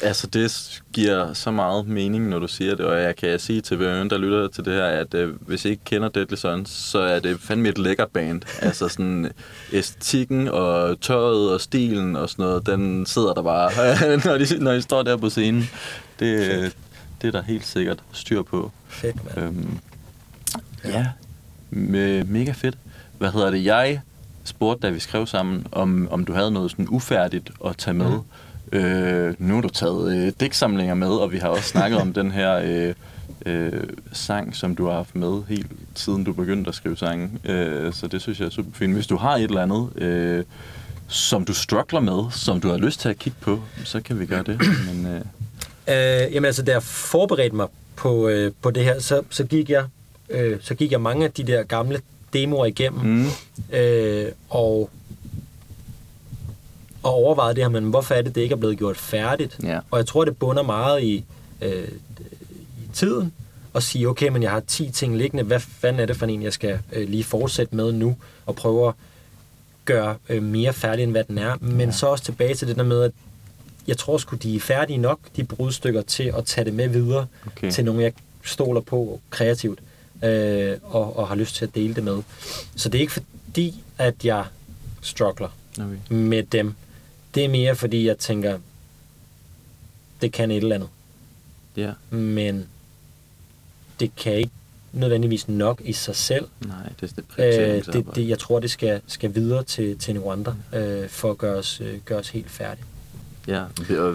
Altså, det giver så meget mening, når du siger det, og jeg kan sige til hvem der lytter til det her, at øh, hvis I ikke kender Deadly Sons, så er det fandme et lækkert band. altså sådan æstetikken og tøjet og stilen og sådan noget, den sidder der bare, når, de, når de står der på scenen. Det, det er der helt sikkert styr på. Fedt, mand. Øhm, ja, med, mega fedt. Hvad hedder det? Jeg spurgte, da vi skrev sammen, om, om du havde noget sådan ufærdigt at tage med. Mm Øh, nu har du taget øh, dæksamlinger med, og vi har også snakket om den her øh, øh, sang, som du har haft med helt siden du begyndte at skrive sange. Øh, så det synes jeg er super fint. Hvis du har et eller andet, øh, som du struggler med, som du har lyst til at kigge på, så kan vi gøre det. Men, øh... Øh, jamen altså, da jeg forberedte mig på, øh, på det her, så, så, gik jeg, øh, så gik jeg mange af de der gamle demoer igennem. Mm. Øh, og og overvejet det her, men hvorfor er det, det ikke er blevet gjort færdigt? Ja. Og jeg tror, det bunder meget i, øh, i tiden, at sige, okay, men jeg har 10 ting liggende, hvad fanden er det for en, jeg skal øh, lige fortsætte med nu, og prøve at gøre øh, mere færdig, end hvad den er. Men ja. så også tilbage til det der med, at jeg tror sgu, de er færdige nok, de brudstykker, til at tage det med videre okay. til nogen, jeg stoler på kreativt, øh, og, og har lyst til at dele det med. Så det er ikke fordi, at jeg struggler okay. med dem. Det er mere, fordi jeg tænker, det kan et eller andet. Ja. Men det kan ikke nødvendigvis nok i sig selv. Nej, det er det, øh, det, det Jeg tror, det skal, skal videre til, til nogle andre, øh, for at gøre os, øh, gøre os helt færdige. Ja, og,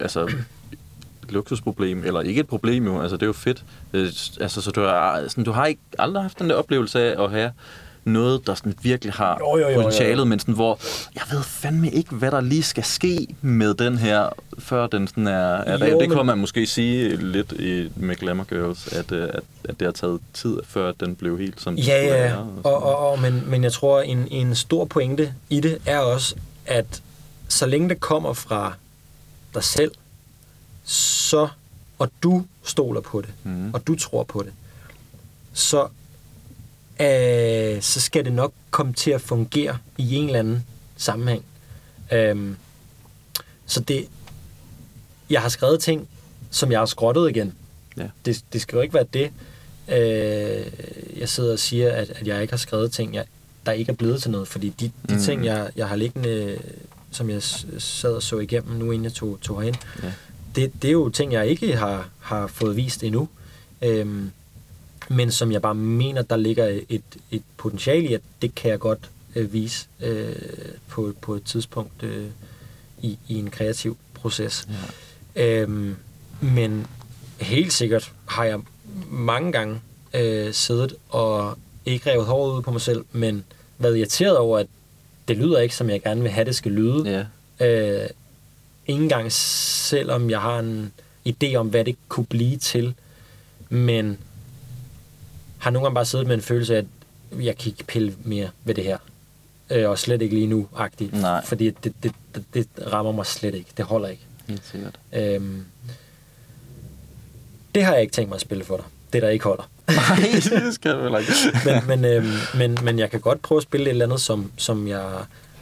altså luksusproblem, eller ikke et problem jo, altså det er jo fedt. Øh, altså, så du har, sådan, du har ikke aldrig haft den der oplevelse af at have noget, der sådan virkelig har jo, jo, jo, potentialet, jo, jo. men sådan, hvor jeg ved fandme ikke, hvad der lige skal ske med den her, før den sådan er... er jo, det kan man måske sige lidt i, med Glamour Girls, at, øh, at, at det har taget tid, før den blev helt som Ja, ja, og, og, og, og, men, men jeg tror, en, en stor pointe i det er også, at så længe det kommer fra dig selv, så, og du stoler på det, mm. og du tror på det, så øh, så skal det nok komme til at fungere i en eller anden sammenhæng. Øh, så det, jeg har skrevet ting, som jeg har skrottet igen. Ja. Det, det skal jo ikke være det. Øh, jeg sidder og siger, at, at jeg ikke har skrevet ting, jeg, der ikke er blevet til noget, fordi de, de mm. ting, jeg, jeg har liggende, som jeg sad og så igennem nu, inden jeg tog, tog herind, ja. det, det er jo ting, jeg ikke har, har fået vist endnu. Øh, men som jeg bare mener, der ligger et, et potentiale i, at det kan jeg godt øh, vise øh, på, på et tidspunkt øh, i, i en kreativ proces. Ja. Øhm, men helt sikkert har jeg mange gange øh, siddet og ikke revet håret ud på mig selv, men været irriteret over, at det lyder ikke, som jeg gerne vil have, det skal lyde. Ja. Øh, ingen gang selvom jeg har en idé om, hvad det kunne blive til. Men har nogle gange bare siddet med en følelse af, at jeg kan ikke pille mere ved det her. Øh, og slet ikke lige nu, agtigt. Nej. Fordi det, det, det, det rammer mig slet ikke. Det holder ikke. Helt sikkert. Øhm, det har jeg ikke tænkt mig at spille for dig. Det, der ikke holder. Nej, det skal du ikke. men, men, øhm, men, men jeg kan godt prøve at spille et eller andet, som, som jeg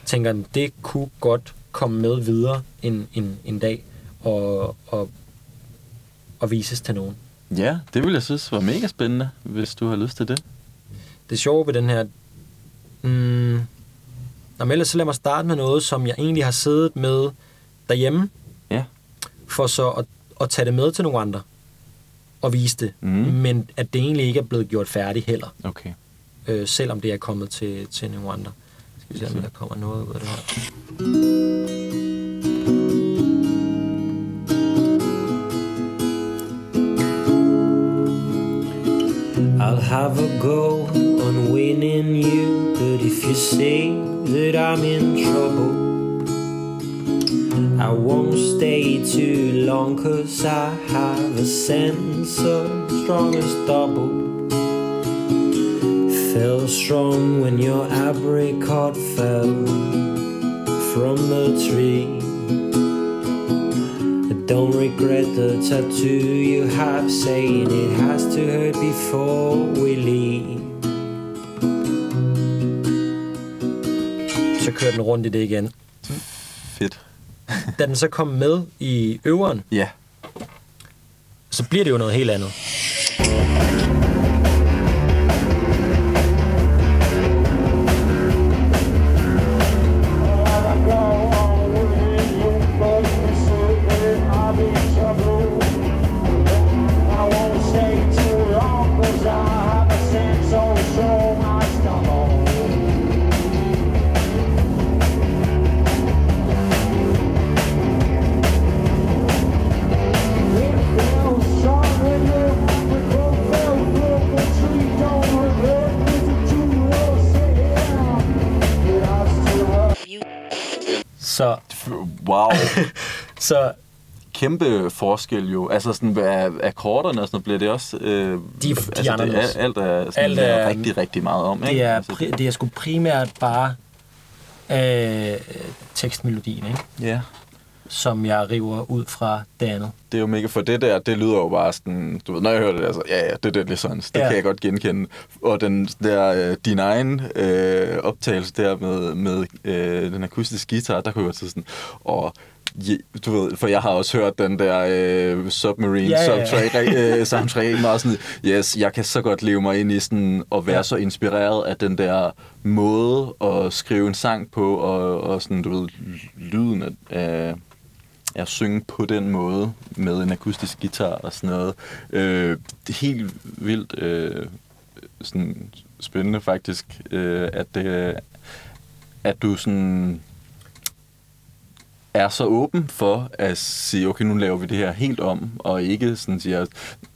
tænker, det kunne godt komme med videre en, en, en dag og, og, og vises til nogen. Ja, det vil jeg synes var mega spændende, hvis du har lyst til det. Det sjove ved den her... Mm, Nå, ellers så lad mig starte med noget, som jeg egentlig har siddet med derhjemme. Ja. for så at, at tage det med til nogle andre og vise det, Mm. men at det egentlig ikke er blevet gjort færdigt heller, Okay. øh, selvom det er kommet til, til nogle andre. Skal vi se, om der kommer noget ud af det her. I'll have a go on winning you, but if you say that I'm in trouble, I won't stay too long, cause I have a sense of strong as double. Fell strong when your apricot fell from the tree. I don't regret the tattoo you have, saying it has to hurt before we leave. Så kører den rundt i det igen. Da den så kom med i øveren, Ja. så bliver det jo noget helt andet. Så Kæmpe forskel jo. Altså sådan, hvad akkorderne og sådan bliver det også... Øh, de altså, det, er- alt er, sådan, Alt er- rigtig, rigtig meget om, ikke? det er, altså, det er sgu primært bare øh, tekstmelodien, ikke? Ja. som jeg river ud fra det andet. Det er jo mega, for det der, det lyder jo bare sådan, du ved, når jeg hører det, altså, ja, ja, det er Deadly Sons, det Ja. kan jeg godt genkende. Og den der, øh, din egen øh, optagelse der med, med øh, den akustiske guitar, der kunne jeg godt sige sådan, og du ved, for jeg har også hørt den der øh, Submarine Ja, ja, ja. soundtrack, øh, soundtrack meget sådan, yes, jeg kan så godt leve mig ind i sådan, at være Ja. så inspireret af den der måde at skrive en sang på, og, og sådan, du ved, lyden af, af at synge på den måde med en akustisk guitar og sådan noget. Øh, det er helt vildt øh, sådan spændende faktisk, øh, at, det, at du sådan er så åben for at sige, okay, nu laver vi det her helt om, og ikke sådan siger,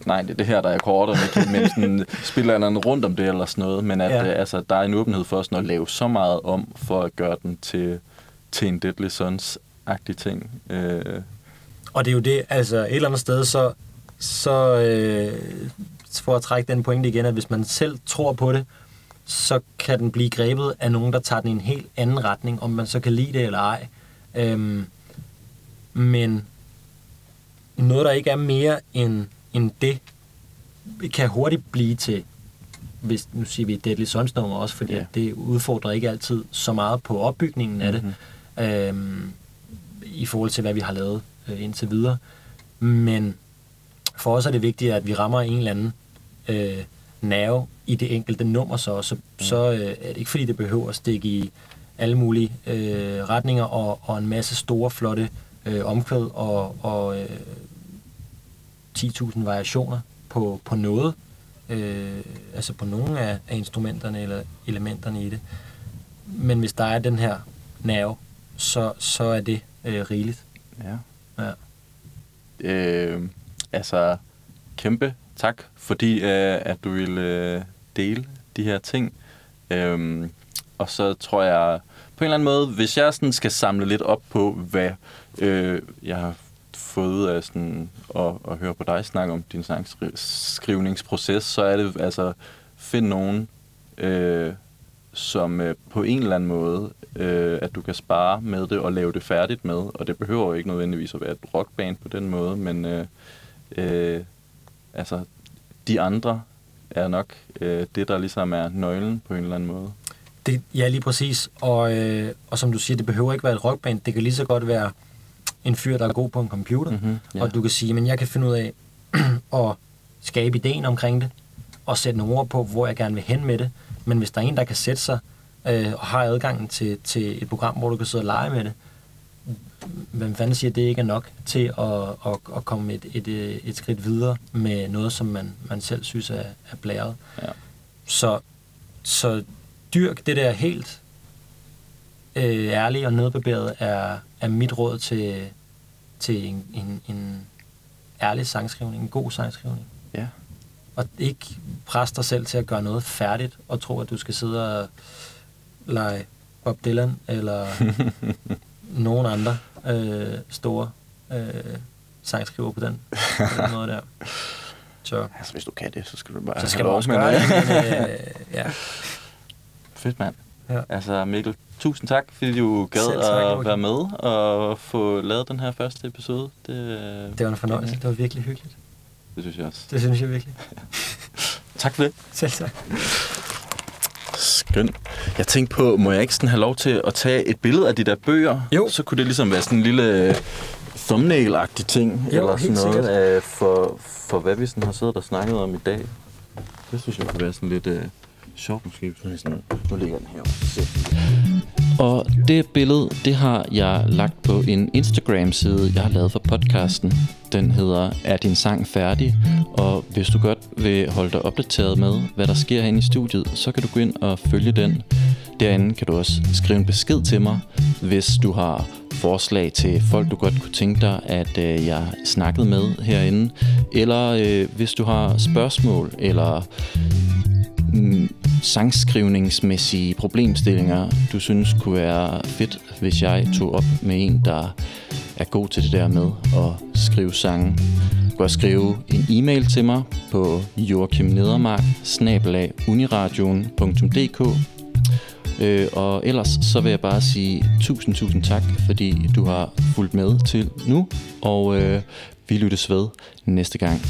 nej, det er det her, der er akkorderne, men sådan spiller en rundt om det eller sådan noget, men at Ja. ja. øh, altså, der er en åbenhed for sådan at lave så meget om, for at gøre den til, til en Deadly Sons-agtig ting. Øh, Og det er jo det, altså et eller andet sted, så, så øh, for at trække den pointe igen, at hvis man selv tror på det, så kan den blive grebet af nogen, der tager den i en helt anden retning, om man så kan lide det eller ej. Øhm, men noget, der ikke er mere end, end det, kan hurtigt blive til, hvis nu siger vi Deadly Sons nummer også, fordi Ja. det udfordrer ikke altid så meget på opbygningen af det, øhm, i forhold til, hvad vi har lavet øh, indtil videre. Men for os er det vigtigt, at vi rammer en eller anden øh, nerve i det enkelte nummer, så, så, så øh, er det ikke fordi, det behøver at stikke i alle mulige øh, retninger og, og en masse store, flotte øh, omkvæd og, og øh, 10.000 variationer på, på noget. Øh, altså på nogle af, af instrumenterne eller elementerne i det. Men hvis der er den her nerve, så, så er det øh, rigeligt. Ja. Ja. Øh, altså, kæmpe tak, fordi øh, at du ville øh, dele de her ting. Øh, og så tror jeg, på en eller anden måde, hvis jeg sådan skal samle lidt op på, hvad øh, jeg har fået ud af sådan, at, at høre på dig snakke om din sangskrivningsproces, så er det altså, find nogen, øh, som øh, på en eller anden måde, øh, at du kan spare med det og lave det færdigt med. Og det behøver jo ikke nødvendigvis at være et rockband på den måde, men øh, øh, altså, de andre er nok øh, det, der ligesom er nøglen på en eller anden måde. Det, ja, lige præcis. Og, øh, og som du siger, det behøver ikke være et rockband. Det kan lige så godt være en fyr, der er god på en computer. Mhm, ja. Og du kan sige, men jeg kan finde ud af at skabe ideen omkring det, og sætte nogle ord på, hvor jeg gerne vil hen med det. Men hvis der er en, der kan sætte sig øh, og har adgangen til, til et program, hvor du kan sidde og lege med det, hvem fanden siger, at det ikke er nok til at, at, at komme et, et, et skridt videre med noget, som man, man selv synes er, er blæret. Ja. Så, så dyrk det der helt øh, ærlige og nedbarberet er, er mit råd til, til en, en, en ærlig sangskrivning, en god sangskrivning. Ja. Og ikke pres dig selv til at gøre noget færdigt, og tro, at du skal sidde og lege Bob Dylan, eller nogen andre øh, store øh, sangskriver på den, på den måde der. Så. Altså, hvis du kan det, så skal du bare Så skal du også gøre det. Men, øh, ja. Fedt, mand. Ja. Altså, Mikkel, tusind tak, fordi du gad tak, at okay. være med og få lavet den her første episode. Det, det var en fornøjelse. Ja. Det var virkelig hyggeligt. Det synes jeg også. Det synes jeg virkelig. tak for det. Selv tak. Skønt. Jeg tænkte på, må jeg ikke sådan have lov til at tage et billede af de der bøger? Jo. Så kunne det ligesom være sådan en lille thumbnail-agtig ting, jo, eller sådan noget, af, for, for hvad vi sådan har siddet og snakket om i dag. Det synes jeg kunne være sådan lidt... Uh, sjovt måske, hvis sådan, nu ligger den her og det billede, det har jeg lagt på en Instagram-side, jeg har lavet for podcasten. Den hedder Er din sang færdig? Og hvis du godt vil holde dig opdateret med, hvad der sker herinde i studiet, så kan du gå ind og følge den. Derinde kan du også skrive en besked til mig, hvis du har forslag til folk, du godt kunne tænke dig, at øh, jeg snakkede med herinde. Eller øh, hvis du har spørgsmål, eller sangskrivningsmæssige problemstillinger, du synes kunne være fedt, hvis jeg tog op med en, der er god til det der med at skrive sange. Du kan skrive en e-mail til mig på joachimnedermark Øh, og ellers så vil jeg bare sige tusind, tusind tak, fordi du har fulgt med til nu, og øh, vi lyttes ved næste gang.